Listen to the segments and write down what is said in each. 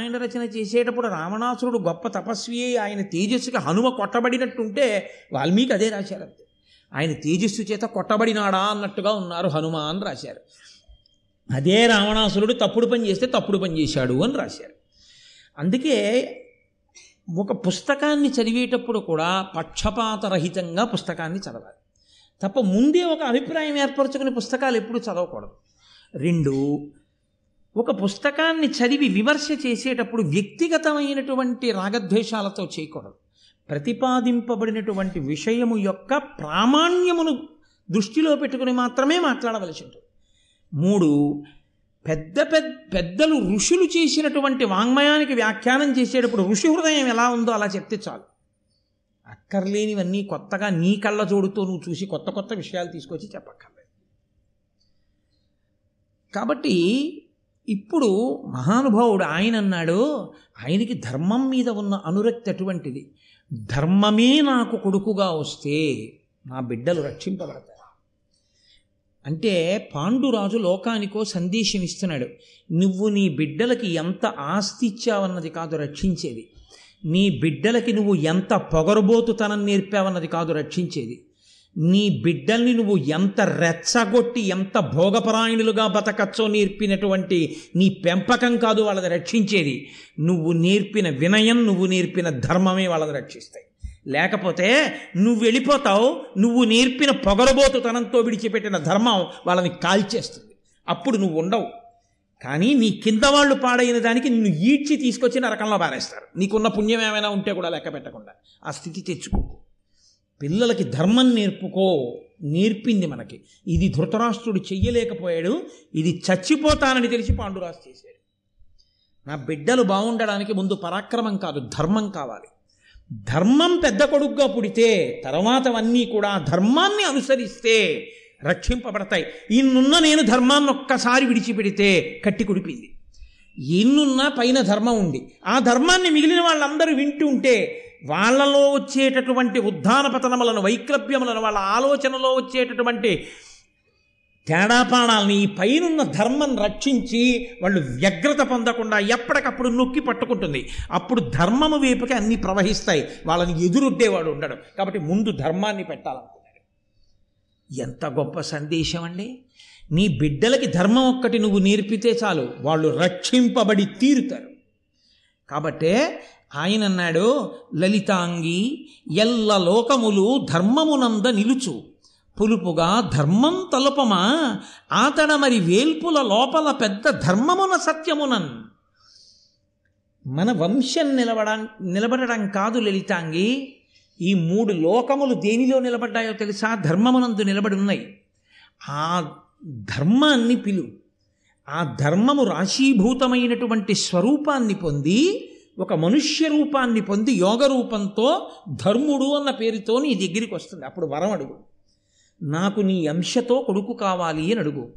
ఆయన రచన చేసేటప్పుడు రావణాసురుడు గొప్ప తపస్వి ఆయన తేజస్సుకి హనుమ కొట్టబడినట్టుంటే వాల్మీకి అదే రాశారు అంతే. ఆయన తేజస్సు చేత కొట్టబడినాడా అన్నట్టుగా ఉన్నారు హనుమ అని రాశారు. అదే రావణాసురుడు తప్పుడు పని చేస్తే తప్పుడు పని చేశాడు అని రాశారు. అందుకే ఒక పుస్తకాన్ని చదివేటప్పుడు కూడా పక్షపాతరహితంగా పుస్తకాన్ని చదవాలి. తప్ప ముందే ఒక అభిప్రాయం ఏర్పరచుకుని పుస్తకాలు ఎప్పుడు చదవకూడదు. రెండు ఒక పుస్తకాన్ని చదివి విమర్శ చేసేటప్పుడు వ్యక్తిగతమైనటువంటి రాగద్వేషాలతో చేయకూడదు. ప్రతిపాదింపబడినటువంటి విషయము యొక్క ప్రామాణ్యమును దృష్టిలో పెట్టుకుని మాత్రమే మాట్లాడవలసి ఉంటుంది. మూడు పెద్ద పెద్ద పెద్దలు ఋషులు చేసినటువంటి వాంగ్మయానికి వ్యాఖ్యానం చేసేటప్పుడు ఋషి హృదయం ఎలా ఉందో అలా చెప్తే చాలు. అక్కర్లేనివన్నీ కొత్తగా నీ కళ్ళ జోడుతో నువ్వు చూసి కొత్త కొత్త విషయాలు తీసుకొచ్చి చెప్పక్కర్లేదు. కాబట్టి ఇప్పుడు మహానుభావుడు ఆయన అన్నాడు ఆయనకి ధర్మం మీద ఉన్న అనురక్తి అటువంటిది. ధర్మమే నాకు కొడుకుగా వస్తే నా బిడ్డలు రక్షింపబడతారు. అంటే పాండురాజు లోకానికో సందేశం ఇస్తున్నాడు నువ్వు నీ బిడ్డలకి ఎంత ఆస్తి ఇచ్చావన్నది కాదు రక్షించేది. నీ బిడ్డలకి నువ్వు ఎంత పొగరబోతుతనం నేర్పావన్నది కాదు రక్షించేది. నీ బిడ్డల్ని నువ్వు ఎంత రెచ్చగొట్టి ఎంత భోగపరాయణులుగా బతకచ్చో నేర్పినటువంటి నీ పెంపకం కాదు వాళ్ళని రక్షించేది. నువ్వు నేర్పిన వినయం నువ్వు నేర్పిన ధర్మమే వాళ్ళని రక్షిస్తాయి. లేకపోతే నువ్వు వెళ్ళిపోతావు నువ్వు నేర్పిన పొగరబోతుతనంతో విడిచిపెట్టిన ధర్మం వాళ్ళని కాల్చేస్తుంది. అప్పుడు నువ్వు ఉండవు. కానీ నీ కింద వాళ్ళు పాడైన దానికి నిన్ను ఈడ్చి తీసుకొచ్చి నరకంలో పారేస్తారు. నీకున్న పుణ్యం ఏమైనా ఉంటే కూడా లెక్క పెట్టకుండా. ఆ స్థితి తెచ్చుకో. పిల్లలకి ధర్మం నేర్పుకో నేర్పింది మనకి. ఇది ధృతరాష్ట్రుడు చెయ్యలేకపోయాడు ఇది చచ్చిపోతానని తెలిసి పాండురాజు చేశాడు. నా బిడ్డలు బాగుండడానికి ముందు పరాక్రమం కాదు ధర్మం కావాలి. ధర్మం పెద్ద కొడుగ్గా పుడితే తర్వాతవన్నీ కూడా ధర్మాన్ని అనుసరిస్తే రక్షింపబడతాయి. ఇన్నున్న నేను ధర్మాన్ని ఒక్కసారి విడిచిపెడితే కట్టి కుడిపింది. ఎన్నున్నా పైన ధర్మం ఉంది. ఆ ధర్మాన్ని మిగిలిన వాళ్ళందరూ వింటూ ఉంటే వాళ్ళలో వచ్చేటటువంటి ఉద్ధాన పతనములను వైక్లభ్యములను వాళ్ళ ఆలోచనలో వచ్చేటటువంటి తేడాపాణాలని ఈ పైనున్న ధర్మం రక్షించి వాళ్ళు వ్యగ్రత పొందకుండా ఎప్పటికప్పుడు నొక్కి పట్టుకుంటుంది. అప్పుడు ధర్మము వైపుకి అన్నీ ప్రవహిస్తాయి. వాళ్ళని ఎదురొడ్డేవాడు ఉండడం. కాబట్టి ముందు ధర్మాన్ని పెట్టాలనుకున్నాడు. ఎంత గొప్ప సందేశం అండి. నీ బిడ్డలకి ధర్మం ఒక్కటి నువ్వు నేర్పితే చాలు. వాళ్ళు రక్షింపబడి తీరుతారు. కాబట్టే ఆయన అన్నాడు లలితాంగి ఎల్ల లోకములు ధర్మమునంద నిలుచు. పులుపుగా ధర్మం తలుపమా? ఆతడ మరి వేల్పుల లోపల పెద్ద ధర్మమున సత్యమునన్. మన వంశం నిలబడ నిలబడడం కాదు లలితాంగి. ఈ మూడు లోకములు దేనిలో నిలబడ్డాయో తెలుసా? ధర్మమునందు నిలబడి ఉన్నాయి. ఆ ధర్మాన్ని పిలు. ఆ ధర్మము రాశీభూతమైనటువంటి స్వరూపాన్ని పొంది ఒక మనుష్య రూపాన్ని పొంది యోగ రూపంతో ధర్ముడు అన్న పేరుతో నీ దగ్గరికి వస్తుంది. అప్పుడు వరం అడుగు. నాకు నీ అంశతో కొడుకు కావాలి అని అడుగు.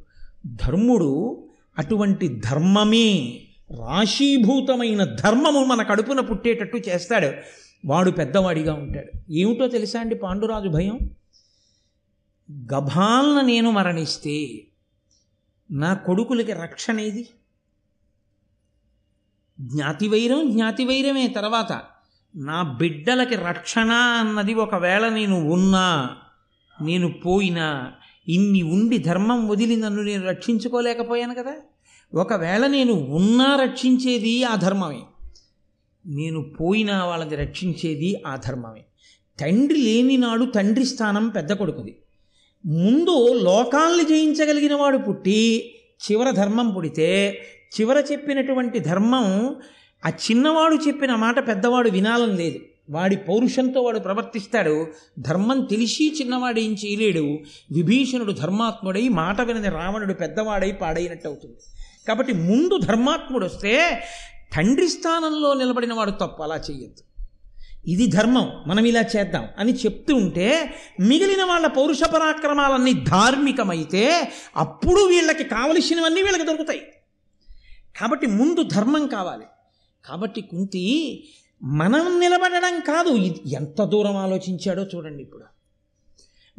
ధర్ముడు అటువంటి ధర్మమే రాశీభూతమైన ధర్మము మన కడుపున పుట్టేటట్టు చేస్తాడు. వాడు పెద్దవాడిగా ఉంటాడు. ఏమిటో తెలుసా అండి పాండురాజు భయం? గభాలన నేను మరణిస్తే నా కొడుకులకి రక్షణ ఏది? జ్ఞాతివైరం జ్ఞాతివైరమే తర్వాత. నా బిడ్డలకి రక్షణ అన్నది ఒకవేళ నేను ఉన్నా నేను పోయినా ఇన్ని ఉండి ధర్మం వదిలి నన్ను నేను రక్షించుకోలేకపోయాను కదా? ఒకవేళ నేను ఉన్నా రక్షించేది ఆ ధర్మమే. నేను పోయినా వాళ్ళని రక్షించేది ఆ ధర్మమే. తండ్రి లేని నాడు తండ్రి స్థానం పెద్ద కొడుకుది. ముందు లోకాల్ని జయించగలిగిన వాడు పుట్టి చివర ధర్మం పుడితే చివర చెప్పినటువంటి ధర్మం ఆ చిన్నవాడు చెప్పిన మాట పెద్దవాడు వినాలని లేదు. వాడి పౌరుషంతో వాడు ప్రవర్తిస్తాడు. ధర్మం తెలిసి చిన్నవాడు ఏం చేయలేడు. విభీషణుడు ధర్మాత్ముడై మాట వినని రావణుడు పెద్దవాడై పాడైనట్టు అవుతుంది. కాబట్టి ముందు ధర్మాత్ముడు వస్తే తండ్రి స్థానంలో నిలబడిన వాడు తప్పు. అలా చేయొద్దు. ఇది ధర్మం. మనం ఇలా చేద్దాం అని చెప్తూ ఉంటే మిగిలిన వాళ్ళ పౌరుష పరాక్రమాలన్నీ ధార్మికమైతే అప్పుడు వీళ్ళకి కావలసినవన్నీ వీళ్ళకి దొరుకుతాయి. కాబట్టి ముందు ధర్మం కావాలి. కాబట్టి కుంతి మనం నిలబడడం కాదు. ఎంత దూరం ఆలోచించాడో చూడండి ఇప్పుడు.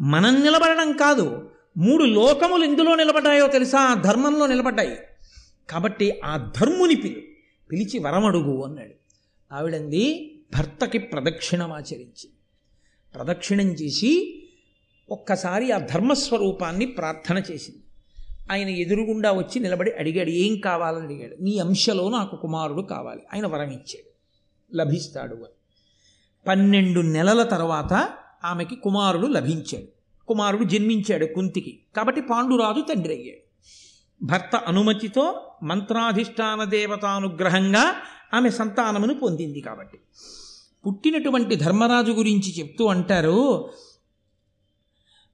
మనం నిలబడడం కాదు. మూడు లోకములు ఎందులో నిలబడ్డాయో తెలుసా? ఆ ధర్మంలో నిలబడ్డాయి. కాబట్టి ఆ ధర్ముని పిలు పిలిచి వరమడుగు అన్నాడు. ఆవిడంది భర్తకి ప్రదక్షిణం ఆచరించి. ప్రదక్షిణం చేసి ఒక్కసారి ఆ ధర్మస్వరూపాన్ని ప్రార్థన చేసింది. ఆయన ఎదురుగుండా వచ్చి నిలబడి అడిగాడు ఏం కావాలని అడిగాడు? నీ అంశలో నాకు కుమారుడు కావాలి. ఆయన వరం ఇచ్చాడు. లభిస్తాడు అని. పన్నెండు నెలల తర్వాత ఆమెకి కుమారుడు లభించాడు. కుమారుడు జన్మించాడు కుంతికి. కాబట్టి పాండురాజు తండ్రి అయ్యాడు. భర్త అనుమతితో మంత్రాధిష్టాన దేవతానుగ్రహంగా ఆమె సంతానమును పొందింది కాబట్టి. పుట్టినటువంటి ధర్మరాజు గురించి చెప్తూ అంటారు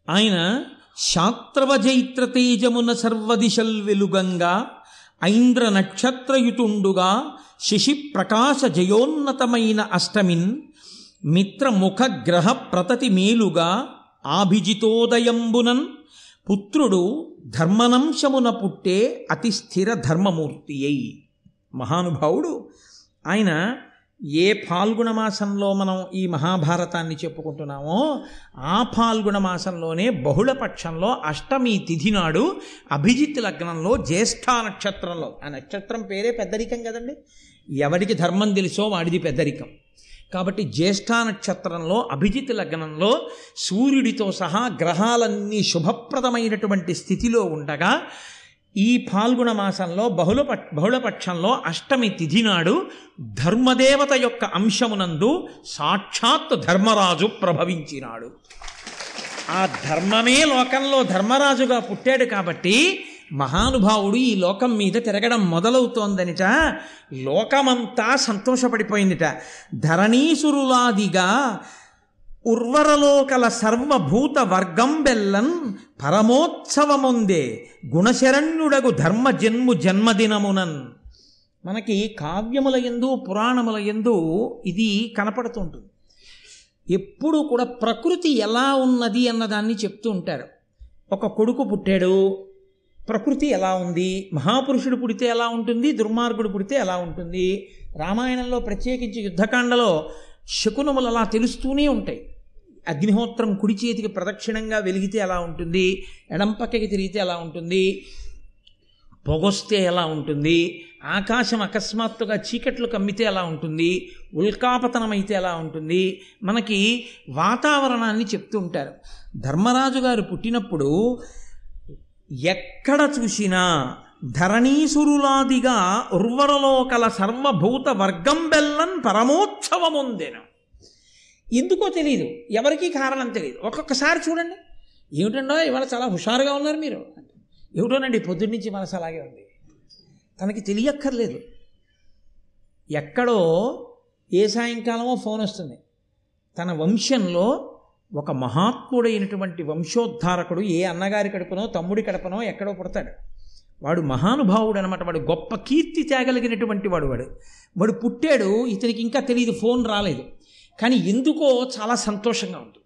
ఆయన శాత్రవజైత్ర తేజమున సర్వదిశల్ వెలుగంగా ఐంద్ర నక్షత్రయుతుండుగా శిశి ప్రకాశ జయోన్నతమైన అష్టమిన్ మిత్రముఖ గ్రహ ప్రతతి మేలుగా ఆభిజితోదయంబునన్ పుత్రుడు ధర్మనంశమున పుట్టే అతి స్థిర ధర్మమూర్తి అయి మహానుభావుడు ఆయన ఏ ఫాల్గుణ మాసంలో మనం ఈ మహాభారతాన్ని చెప్పుకుంటున్నామో ఆ ఫాల్గుణ మాసంలోనే బహుళపక్షంలో అష్టమి తిథి నాడు అభిజిత్ లగ్నంలో జ్యేష్ఠ నక్షత్రంలో. ఆ నక్షత్రం పేరే పెద్దరికం కదండి? ఎవరికి ధర్మం తెలుసో వాడిది పెద్దరికం. కాబట్టి జ్యేష్ఠ నక్షత్రంలో అభిజిత్ లగ్నంలో సూర్యుడితో సహా గ్రహాలన్నీ శుభప్రదమైనటువంటి స్థితిలో ఉండగా ఈ పాల్గొన మాసంలో బహుళ బహుళపక్షంలో అష్టమి తిథి నాడు ధర్మదేవత యొక్క అంశమునందు సాక్షాత్ ధర్మరాజు ప్రభవించినాడు. ఆ ధర్మమే లోకంలో ధర్మరాజుగా పుట్టాడు కాబట్టి మహానుభావుడు ఈ లోకం మీద తిరగడం మొదలవుతోందనిట. లోకమంతా సంతోషపడిపోయిందిట. ధరణీసురులాదిగా ఉర్వరలోకల సర్వభూత వర్గం బెల్లన్ పరమోత్సవముందే గుణశరణ్యుడగు ధర్మ జన్ము జన్మదినమునన్. మనకి కావ్యముల ఎందు పురాణముల ఎందు ఇది కనపడుతుంటుంది. ఎప్పుడు కూడా ప్రకృతి ఎలా ఉన్నది అన్నదాన్ని చెప్తూ ఉంటారు. ఒక కొడుకు పుట్టాడు ప్రకృతి ఎలా ఉంది మహాపురుషుడు పుడితే ఎలా ఉంటుంది దుర్మార్గుడు పుడితే ఎలా ఉంటుంది రామాయణంలో ప్రత్యేకించి యుద్ధకాండలో శకునములు అలా తెలుస్తూనే ఉంటాయి. అగ్నిహోత్రం కుడి చేతికి ప్రదక్షిణంగా వెలిగితే ఎలా ఉంటుంది? ఎడంపక్కకి తిరిగితే ఎలా ఉంటుంది? పొగొస్తే ఎలా ఉంటుంది? ఆకాశం అకస్మాత్తుగా చీకట్లు కమ్మితే ఎలా ఉంటుంది? ఉల్కాపతనమైతే ఎలా ఉంటుంది? మనకి వాతావరణాన్ని చెప్తూ ఉంటారు. ధర్మరాజు గారు పుట్టినప్పుడు ఎక్కడ చూసినా ధరణీసురులాదిగా ఉర్వరలోకల సర్వభూత వర్గం బెల్లన్ పరమోత్సవముందెను. ఎందుకో తెలియదు ఎవరికీ కారణం తెలియదు ఒక్కొక్కసారి చూడండి. ఏమిటండో ఇవాళ చాలా హుషారుగా ఉన్నారు మీరు. ఏమిటోనండి పొద్దున్నుంచి మనసు అలాగే ఉంది. తనకి తెలియక్కర్లేదు. ఎక్కడో ఏ సాయంకాలమో ఫోన్ వస్తుంది. తన వంశంలో ఒక మహాత్ముడైనటువంటి వంశోద్ధారకుడు ఏ అన్నగారి కడుపునో తమ్ముడి కడపనో ఎక్కడో పుడతాడు. వాడు మహానుభావుడు అనమాట వాడు గొప్ప కీర్తి తేగలిగినటువంటి వాడు వాడు. వాడు పుట్టాడు ఇతనికి ఇంకా తెలియదు ఫోన్ రాలేదు. కానీ ఎందుకో చాలా సంతోషంగా ఉంటుంది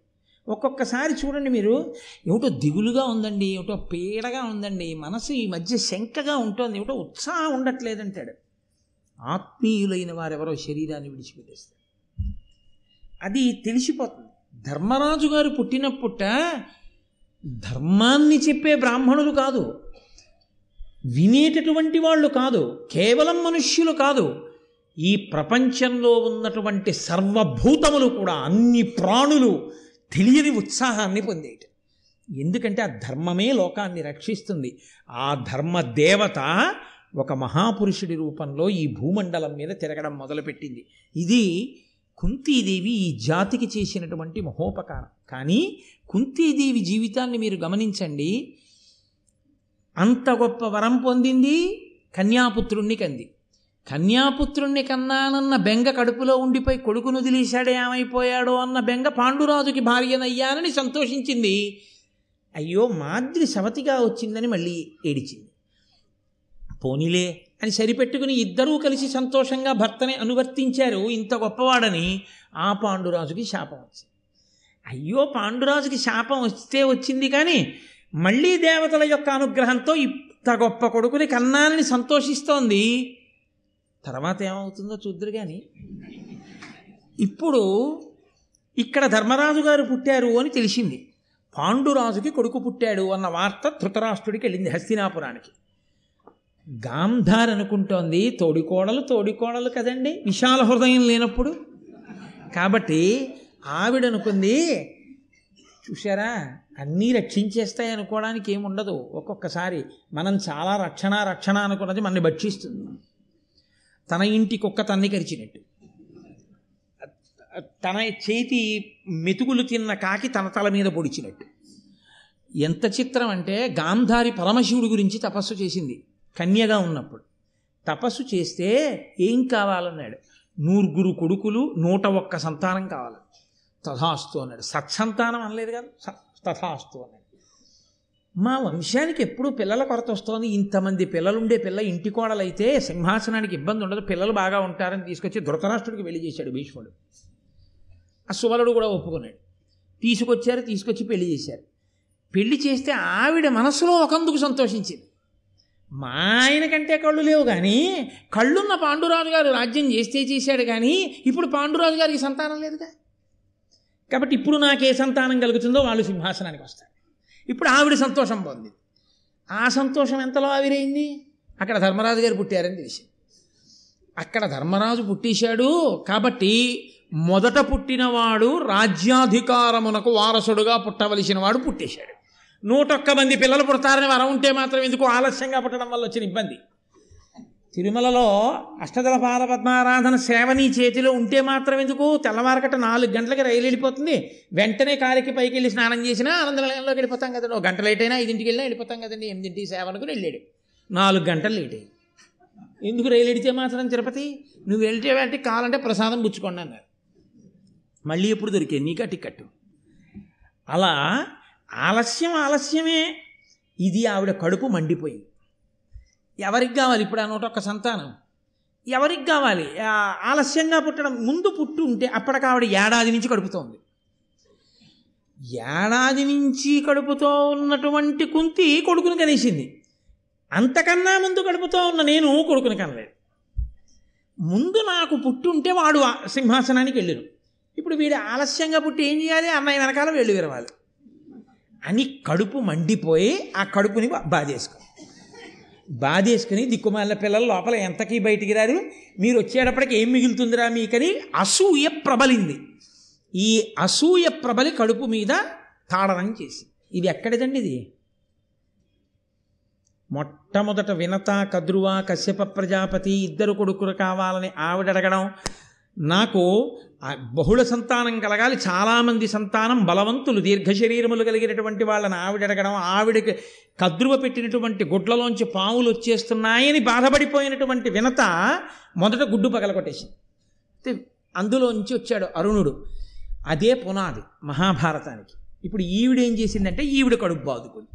ఒక్కొక్కసారి చూడండి మీరు ఏమిటో దిగులుగా ఉందండి ఏమిటో పీడగా ఉందండి మనసు ఈ మధ్య శంకగా ఉంటుంది ఏమిటో ఉత్సాహం ఉండట్లేదంటాడు. ఆత్మీయులైన వారెవరో శరీరాన్ని విడిచిపెట్టేస్తారు. అది తెలిసిపోతుంది. ధర్మరాజు గారు పుట్టినప్పుట ధర్మాన్ని చెప్పే బ్రాహ్మణులు కాదు వినేటటువంటి వాళ్ళు కాదు కేవలం మనుష్యులు కాదు ఈ ప్రపంచంలో ఉన్నటువంటి సర్వభూతములు కూడా అన్ని ప్రాణులు తెలియని ఉత్సాహాన్ని పొందేట. ఎందుకంటే ఆ ధర్మమే లోకాన్ని రక్షిస్తుంది. ఆ ధర్మ దేవత ఒక మహాపురుషుడి రూపంలో ఈ భూమండలం మీద తిరగడం మొదలుపెట్టింది. ఇది కుంతీదేవి ఈ జాతికి చేసినటువంటి మహోపకారం. కానీ కుంతీదేవి జీవితాన్ని మీరు గమనించండి అంత గొప్ప వరం పొందింది కన్యాపుత్రుణ్ణి కంది. కన్యాపుత్రుణ్ణి కన్నానన్న బెంగ కడుపులో ఉండిపోయి కొడుకును వదిలేశాడే ఏమైపోయాడో అన్న బెంగ పాండురాజుకి భార్యనయ్యానని సంతోషించింది. అయ్యో మాద్రి సవతిగా వచ్చిందని మళ్ళీ ఏడిచింది. పోనీలే అని సరిపెట్టుకుని ఇద్దరూ కలిసి సంతోషంగా భర్తని అనువర్తించారు ఇంత గొప్పవాడని ఆ పాండురాజుకి శాపం వచ్చింది. అయ్యో పాండురాజుకి శాపం వస్తే వచ్చింది కానీ మళ్ళీ దేవతల యొక్క అనుగ్రహంతో ఇంత గొప్ప కొడుకుని కన్నానని సంతోషిస్తోంది. తర్వాత ఏమవుతుందో చూద్దరు కానీ ఇప్పుడు ఇక్కడ ధర్మరాజు గారు పుట్టారు అని తెలిసింది. పాండురాజుకి కొడుకు పుట్టాడు అన్న వార్త ధృతరాష్ట్రుడికి వెళ్ళింది హస్తినాపురానికి. గాంధార్ అనుకుంటోంది తోడికోడలు తోడికోడలు కదండి విశాల హృదయం లేనప్పుడు. కాబట్టి ఆవిడ అనుకుంది చూసారా అన్నీ రక్షించేస్తాయి అనుకోవడానికి ఏముండదు. ఒక్కొక్కసారి మనం చాలా రక్షణ రక్షణ అనుకున్నది మనని భక్షిస్తుంది. తన ఇంటి కుక్క తన్ని కరిచినట్టు. తన చేతి మెతుకులు తిన్న కాకి తన తల మీద పొడిచినట్టు. ఎంత చిత్రం అంటే గాంధారి పరమశివుడి గురించి తపస్సు చేసింది. కన్యగా ఉన్నప్పుడు. తపస్సు చేస్తే ఏం కావాలన్నాడు. నూరుగురు కొడుకులు నూట ఒక్క సంతానం కావాలి. తథాస్తు అన్నాడు. సత్సంతానం అనలేదు కదా. తథాస్తు అని మా వంశానికి ఎప్పుడు పిల్లల కొరత వస్తోంది. ఇంతమంది పిల్లలుండే పిల్ల ఇంటి కోడలైతే సింహాసనానికి ఇబ్బంది ఉండదు. పిల్లలు బాగా ఉంటారని తీసుకొచ్చి ధృతరాష్ట్రుడికి వెళ్ళి చేశాడు భీష్ముడు. ఆ సువలుడు కూడా ఒప్పుకున్నాడు. తీసుకొచ్చారు తీసుకొచ్చి పెళ్ళి చేశారు. పెళ్ళి చేస్తే ఆవిడ మనసులో ఒకందుకు సంతోషించింది. మా ఆయన కంటే కళ్ళు లేవు కానీ కళ్ళున్న పాండురాజు గారు రాజ్యం చేస్తే చేశాడు కానీ ఇప్పుడు పాండురాజు గారికి సంతానం లేదుగా? కాబట్టి ఇప్పుడు నాకే సంతానం కలుగుతుందో వాళ్ళు సింహాసనానికి వస్తారు. ఇప్పుడు ఆవిడ సంతోషం పొంది. ఆ సంతోషం ఎంతలో ఆవిరైంది? అక్కడ ధర్మరాజు గారు పుట్టారని తెలిసింది. అక్కడ ధర్మరాజు పుట్టేశాడు కాబట్టి మొదట పుట్టినవాడు రాజ్యాధికారమునకు వారసుడుగా పుట్టవలసిన వాడు పుట్టేశాడు. నూటొక్క మంది పిల్లలు పుడతారని వరం ఉంటే మాత్రం ఎందుకు ఆలస్యంగా పుట్టడం వల్ల వచ్చిన ఇబ్బంది? తిరుమలలో అష్టదళ పాద పద్మారాధన సేవ నీ చేతిలో ఉంటే మాత్రం ఎందుకు? తెల్లవారకట నాలుగు గంటలకి రైలు వెళ్ళిపోతుంది. వెంటనే కాలికి పైకి వెళ్ళి స్నానం చేసినా ఆనందలోకి వెళ్ళిపోతాం కదండి. ఒక గంట లేట్ అయినా ఐదింటికి వెళ్ళినా వెళ్ళిపోతాం కదండి. ఎనిమిదింటికి సేవ అనుకుని వెళ్ళాడు. నాలుగు గంటలు లేట్ అయ్యి ఎందుకు రైలు ఎడితే మాత్రం తిరుపతి? నువ్వు వెళ్తే వెంటనే కావాలంటే ప్రసాదం పుచ్చుకోండి అన్నారు. మళ్ళీ ఎప్పుడు దొరికే నీకా టికెట్ అలా ఆలస్యం ఆలస్యమే. ఇది ఆవిడ కడుపు మండిపోయింది. ఎవరికి కావాలి? ఇప్పుడు ఆ నూట ఒక్క సంతానం. ఎవరికి కావాలి? ఆలస్యంగా పుట్టడం ముందు పుట్టు ఉంటే అప్పటికి ఆవిడ ఏడాది నుంచి కడుపుతోంది. ఏడాది నుంచి కడుపుతో ఉన్నటువంటి కుంతి కొడుకుని కనేసింది. అంతకన్నా ముందు కడుపుతో ఉన్న నేను కొడుకుని కనలేదు. ముందు నాకు పుట్టుంటే వాడు ఆ సింహాసనానికి వెళ్ళారు. ఇప్పుడు వీడు ఆలస్యంగా పుట్టి ఏం చేయాలి? అన్నయ్య వెనకాల వెళ్ళి విరవాలి. అని కడుపు మండిపోయి ఆ కడుపుని బాధేసుకో బాధేసుకుని దిక్కుమాల పిల్లలు లోపల ఎంతకీ బయటికి రారు మీరు వచ్చేటప్పటికి ఏం మిగులుతుందిరా మీకని? అసూయ ప్రబలింది. ఈ అసూయ ప్రబలి కడుపు మీద తాడనం చేసి ఇది ఎక్కడిదండి ఇది? మొట్టమొదట వినత కద్రువ కశ్యప ప్రజాపతి ఇద్దరు కొడుకులు కావాలని ఆవిడ అడగడం నాకు బహుళ సంతానం కలగాలి. చాలామంది సంతానం బలవంతులు దీర్ఘ శరీరములు కలిగినటువంటి వాళ్ళని ఆవిడ అడగడం ఆవిడకి కద్రువ పెట్టినటువంటి గుడ్లలోంచి పాములు వచ్చేస్తున్నాయని బాధపడిపోయినటువంటి వినత మొదట గుడ్డు పగలగొట్టేసింది. అయితే అందులోంచి వచ్చాడు అరుణుడు. అదే పునాది మహాభారతానికి. ఇప్పుడు ఈవిడ ఏం చేసిందంటే ఈవిడ కడుపు బాదుకుంది.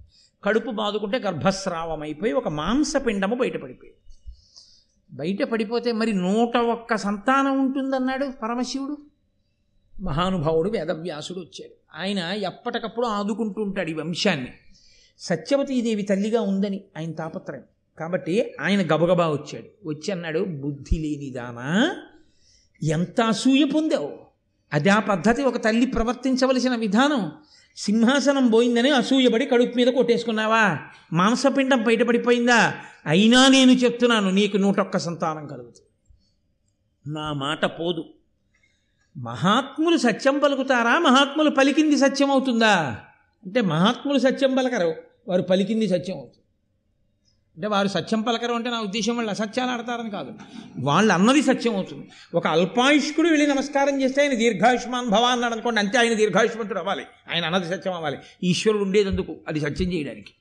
కడుపు బాదుకుంటే గర్భస్రావం అయిపోయి ఒక మాంసపిండము బయటపడిపోయింది. బయట పడిపోతే మరి నూట ఒక్క సంతానం ఉంటుందన్నాడు పరమశివుడు? మహానుభావుడు వేదవ్యాసుడు వచ్చాడు. ఆయన ఎప్పటికప్పుడు ఆదుకుంటూ ఉంటాడు ఈ వంశాన్ని. సత్యవతీదేవి తల్లిగా ఉందని ఆయన తాపత్రయం. కాబట్టి ఆయన గబగబా వచ్చాడు. వచ్చి అన్నాడు బుద్ధి లేనిదానా ఎంత అసూయ పొందావు? అదే ఆ పద్ధతి ఒక తల్లి ప్రవర్తించవలసిన విధానం. సింహాసనం పోయిందని అసూయబడి కడుపు మీద కొట్టేసుకున్నావా? మాంసపిండం బయటపడిపోయిందా? అయినా నేను చెప్తున్నాను నీకు నూటొక్క సంతానం కలుగుతుంది. నా మాట పోదు. మహాత్ములు సత్యం పలుకుతారా? మహాత్ములు పలికింది సత్యం అవుతుందా అంటే మహాత్ములు సత్యం పలకరు వారు పలికింది సత్యం అవుతుంది అంటే వారు సత్యం పలకరు అంటే నా ఉద్దేశం వాళ్ళు అసత్యాలు ఆడతారని కాదు. వాళ్ళు అన్నది సత్యం అవుతుంది. ఒక అల్పాయుష్కుడు వెళ్ళి నమస్కారం చేస్తే ఆయన దీర్ఘాయుష్మాన్ భవ అన్నాడు అనుకోండి అంతే ఆయన దీర్ఘాయుష్మంతుడు అవ్వాలి. ఆయన అన్నది సత్యం అవ్వాలి. ఈశ్వరుడు ఉండేదందుకు అది సత్యం చేయడానికి.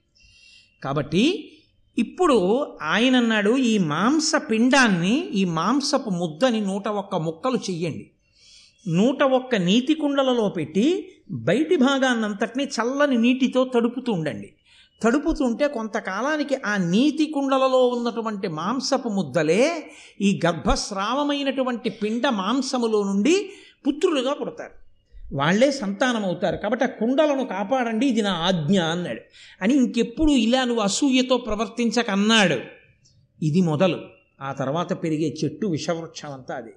కాబట్టి ఇప్పుడు ఆయన అన్నాడు ఈ మాంస పిండాన్ని ఈ మాంసపు ముద్దని నూట ఒక్క ముక్కలు చెయ్యండి. నూట ఒక్క నీటి కుండలలో పెట్టి బయటి భాగాన్నంతటినీ చల్లని నీటితో తడుపుతూ ఉండండి. తడుపుతుంటే కొంతకాలానికి ఆ నీతి కుండలలో ఉన్నటువంటి మాంసపు ముద్దలే ఈ గర్భస్రావమైనటువంటి పిండ మాంసములో నుండి పుత్రులుగా పుడతారు. వాళ్ళే సంతానం అవుతారు కాబట్టి ఆ కుండలను కాపాడండి ఇది నా ఆజ్ఞ అన్నాడు. అని ఇంకెప్పుడు ఇలా నువ్వు అసూయతో ప్రవర్తించక అన్నాడు. ఇది మొదలు. ఆ తర్వాత పెరిగే చెట్టు విషవృక్షం అంతా అది.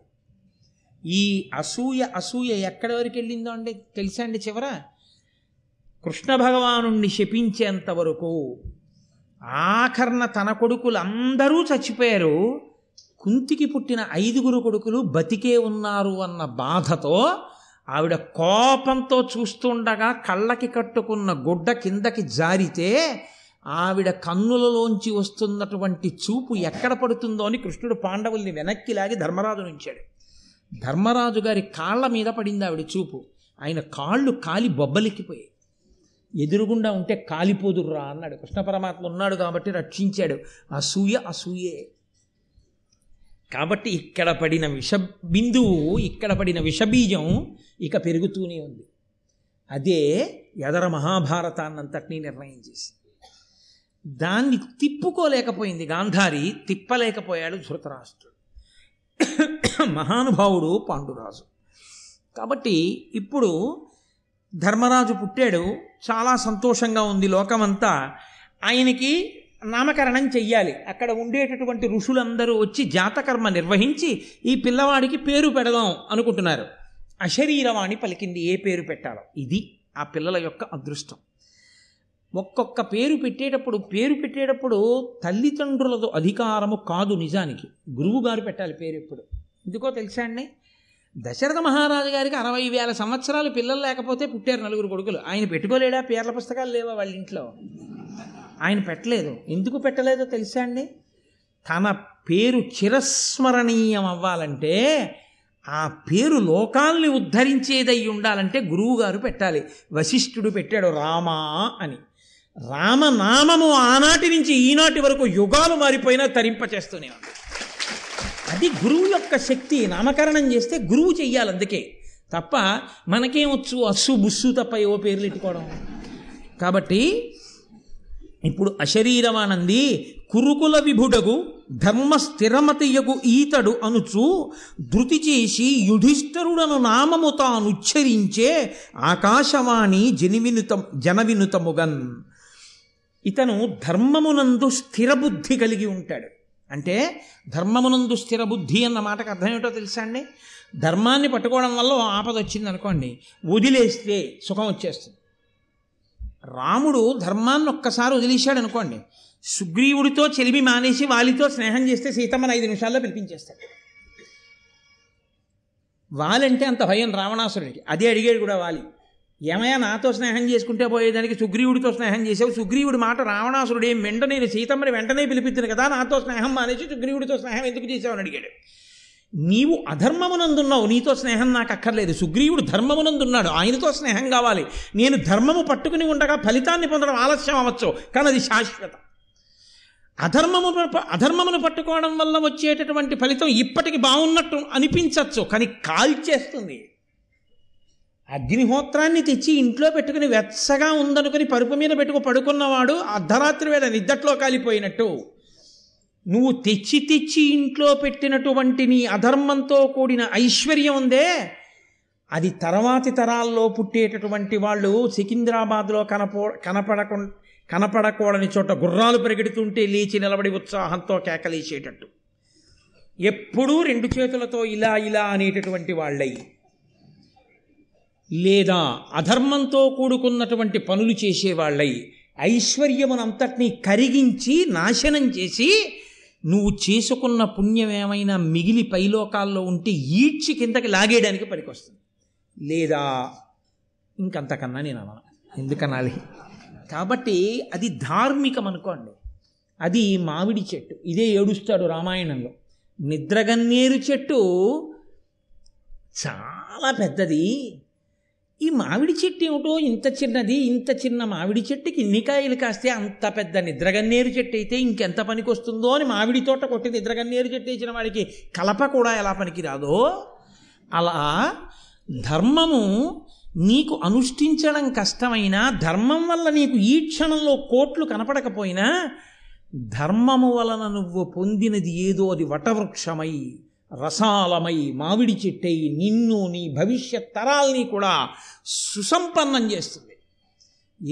ఈ అసూయ అసూయ ఎక్కడి వరకు వెళ్ళిందో అండి? తెలుసా అండి చివర? కృష్ణ భగవానుణ్ణి శపించేంత వరకు ఆఖర్న తన కొడుకులు అందరూ చచ్చిపోయారు. కుంతికి పుట్టిన ఐదుగురు కొడుకులు బతికే ఉన్నారు అన్న బాధతో ఆవిడ కోపంతో చూస్తుండగా కళ్ళకి కట్టుకున్న గుడ్డ కిందకి జారితే ఆవిడ కన్నులలోంచి వస్తున్నటువంటి చూపు ఎక్కడ పడుతుందో అని కృష్ణుడు పాండవుల్ని వెనక్కి లాగి ధర్మరాజు నుంచాడు ధర్మరాజు గారి కాళ్ళ మీద పడింది ఆవిడ చూపు. ఆయన కాళ్ళు కాలి బొబ్బలెక్కిపోయాయి ఎదురుగుండా ఉంటే కాలిపోదుర్రా అన్నాడు. కృష్ణ పరమాత్మ ఉన్నాడు కాబట్టి రక్షించాడు. అసూయ అసూయే. కాబట్టి ఇక్కడ పడిన విష బిందువు ఇక్కడ పడిన విషబీజం ఇక పెరుగుతూనే ఉంది. అదే ఎదర మహాభారతాన్నంతటినీ నిర్ణయం చేసి దాన్ని తిప్పుకోలేకపోయింది గాంధారి తిప్పలేకపోయాడు ధృతరాష్ట్రుడు. మహానుభావుడు పాండురాజు. కాబట్టి ఇప్పుడు ధర్మరాజు పుట్టాడు. చాలా సంతోషంగా ఉంది లోకమంతా. ఆయనకి నామకరణం చెయ్యాలి. అక్కడ ఉండేటటువంటి ఋషులందరూ వచ్చి జాతకర్మ నిర్వహించి ఈ పిల్లవాడికి పేరు పెడదాం అనుకుంటున్నారు. అశరీరవాణి పలికింది. ఏ పేరు పెట్టాలో? ఇది ఆ పిల్లల యొక్క అదృష్టం. ఒక్కొక్క పేరు పెట్టేటప్పుడు పేరు పెట్టేటప్పుడు తల్లిదండ్రులతో అధికారము కాదు నిజానికి. గురువుగారు పెట్టాలి పేరు ఎప్పుడు? ఎందుకో తెలుసా అండి? దశరథ మహారాజు గారికి అరవై వేల సంవత్సరాలు పిల్లలు లేకపోతే పుట్టారు నలుగురు కొడుకులు. ఆయన పెట్టుకోలేడా? పేర్ల పుస్తకాలు లేవా వాళ్ళ ఇంట్లో? ఆయన పెట్టలేదు. ఎందుకు పెట్టలేదో తెలుసా అండి? తన పేరు చిరస్మరణీయం అవ్వాలంటే ఆ పేరు లోకాల్ని ఉద్ధరించేదై ఉండాలంటే గురువుగారు పెట్టాలి. వశిష్ఠుడు పెట్టాడు రామా అని. రామనామము ఆనాటి నుంచి ఈనాటి వరకు యుగాలు మారిపోయినా తరింపచేస్తూనే ఉంది. అది గురువు యొక్క శక్తి నామకరణం చేస్తే గురువు చెయ్యాలి అందుకే. తప్ప మనకేమొచ్చు అస్సు బుస్సు తప్ప ఏవో పేర్లు పెట్టుకోవడం కాబట్టి ఇప్పుడు అశరీరమానంది కురుకుల విభుడగు ధర్మ స్థిరమతియగు ఈతడు అనుచు ధృతి చేసి యుధిష్ఠరుడను నామము తానుచ్చరించే ఆకాశవాణి జనివినుత జనవినుతముగన్. ఇతను ధర్మమునందు స్థిరబుద్ధి కలిగి ఉంటాడు. అంటే ధర్మమునందు స్థిరబుద్ధి అన్న మాటకు అర్థం ఏమిటో తెలుసా అండి? ధర్మాన్ని పట్టుకోవడం వల్ల ఆపద వచ్చింది అనుకోండి వదిలేస్తే సుఖం వచ్చేస్తుంది. రాముడు ధర్మాన్ని ఒక్కసారి వదిలేశాడు అనుకోండి సుగ్రీవుడితో చెలిమి మానేసి వాలితో స్నేహం చేస్తే సీతమ్మని ఐదు నిమిషాల్లో పిలిపించేస్తాడు. వాలంటే అంత భయం రావణాసురుడికి. అదే అడిగాడు కూడా వాలి. ఏమయ్యా నాతో స్నేహం చేసుకుంటే పోయేదానికి సుగ్రీవుడితో స్నేహం చేసావు సుగ్రీవుడి మాట రావణాసురుడు ఏం వెంట నేను సీతమ్మని వెంటనే పిలిపించాను కదా నాతో స్నేహం మానేసి సుగ్రీవుడితో స్నేహం ఎందుకు చేసావని అడిగాడు. నీవు అధర్మమునందున్నావు నీతో స్నేహం నాకు అక్కర్లేదు. సుగ్రీవుడు ధర్మమునందున్నాడు ఆయనతో స్నేహం కావాలి. నేను ధర్మము పట్టుకుని ఉండగా ఫలితాన్ని పొందడం ఆలస్యం అవ్వచ్చు కానీ అది శాశ్వత. అధర్మము అధర్మమును పట్టుకోవడం వల్ల వచ్చేటటువంటి ఫలితం ఇప్పటికి బాగున్నట్టు అనిపించవచ్చు కానీ కాల్చేస్తుంది. అగ్నిహోత్రాన్ని తెచ్చి ఇంట్లో పెట్టుకుని వెచ్చగా ఉందనుకుని పరుపు మీద పెట్టుకు పడుకున్నవాడు అర్ధరాత్రి వేళ నిద్దట్లో కాలిపోయినట్టు. నువ్వు తెచ్చి తెచ్చి ఇంట్లో పెట్టినటువంటి నీ అధర్మంతో కూడిన ఐశ్వర్యం ఉందే. అది తర్వాతి తరాల్లో పుట్టేటటువంటి వాళ్ళు సికింద్రాబాద్లో కనపో కనపడకు కనపడకూడని చోట గుర్రాలు పరిగెడుతుంటే లేచి నిలబడి ఉత్సాహంతో కేకలేసేటట్టు. ఎప్పుడూ రెండు చేతులతో ఇలా ఇలా అనేటటువంటి వాళ్ళయి. లేదా అధర్మంతో కూడుకున్నటువంటి పనులు చేసేవాళ్ళై ఐశ్వర్యమునంతటినీ కరిగించి నాశనం చేసి నువ్వు చేసుకున్న పుణ్యం ఏమైనా మిగిలి పైలోకాల్లో ఉంటే ఈడ్చి కిందకి లాగేయడానికి పనికొస్తుంది. లేదా ఇంకంతకన్నా నేను అనాలి ఎందుకనాలి? కాబట్టి అది ధార్మికం అనుకోండి అది మామిడి చెట్టు. ఇదే ఏడుస్తాడు రామాయణంలో. నిద్రగన్నేరు చెట్టు చాలా పెద్దది. ఈ మామిడి చెట్టు ఏమిటో? ఇంత చిన్నది ఇంత చిన్న మామిడి చెట్టుకి ఇన్ని కాయలు కాస్తే అంత పెద్ద నిద్రగన్నేరు చెట్టు అయితే ఇంకెంత పనికి వస్తుందో అని మామిడి తోట కొట్టి నిద్రగన్నేరు చెట్టు ఇచ్చిన వాడికి కలప కూడా ఎలా పనికిరాదో? అలా ధర్మము నీకు అనుష్ఠించడం కష్టమైనా ధర్మం వల్ల నీకు ఈ క్షణంలో కోట్లు కనపడకపోయినా ధర్మము వలన నువ్వు పొందినది ఏదో అది వటవృక్షమై రసాలమై మామిడి చెట్టై నిన్ను నీ భవిష్యత్ తరాల్ని కూడా సుసంపన్నం చేస్తుంది.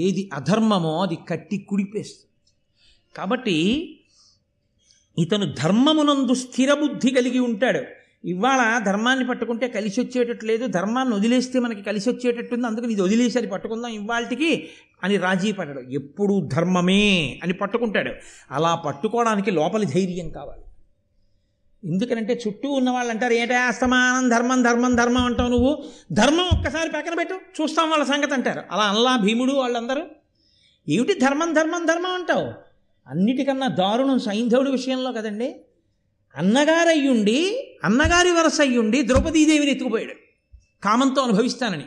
ఏది అధర్మమో అది కట్టి కుడిపేస్తుంది. కాబట్టి ఇతను ధర్మమునందు స్థిరబుద్ధి కలిగి ఉంటాడు. ఇవాళ ధర్మాన్ని పట్టుకుంటే కలిసి వచ్చేటట్టు లేదు. ధర్మాన్ని వదిలేస్తే మనకి కలిసి వచ్చేటట్టుంది. అందుకని ఇది వదిలేసి అది పట్టుకుందాం ఇవాళకి అని రాజీ పడ్డాడు. ఎప్పుడు ధర్మమే అని పట్టుకుంటాడు. అలా పట్టుకోవడానికి లోపలి ధైర్యం కావాలి. ఎందుకనంటే చుట్టూ ఉన్న వాళ్ళు అంటారు ఏంటా అస్తమానం ధర్మం ధర్మం ధర్మం అంటావు నువ్వు. ధర్మం ఒక్కసారి పక్కన పెట్టు చూస్తాం వాళ్ళ సంగతి అంటారు. అలా అల్లా భీముడు వాళ్ళందరూ. ఏమిటి ధర్మం ధర్మం ధర్మం అంటావు? అన్నిటికన్నా దారుణం సైంధవుడి విషయంలో కదండి. అన్నగారయ్యుండి అన్నగారి వరస అయ్యుండి ద్రౌపదీదేవిని ఎత్తుకుపోయాడు. కామంతో అనుభవిస్తానని.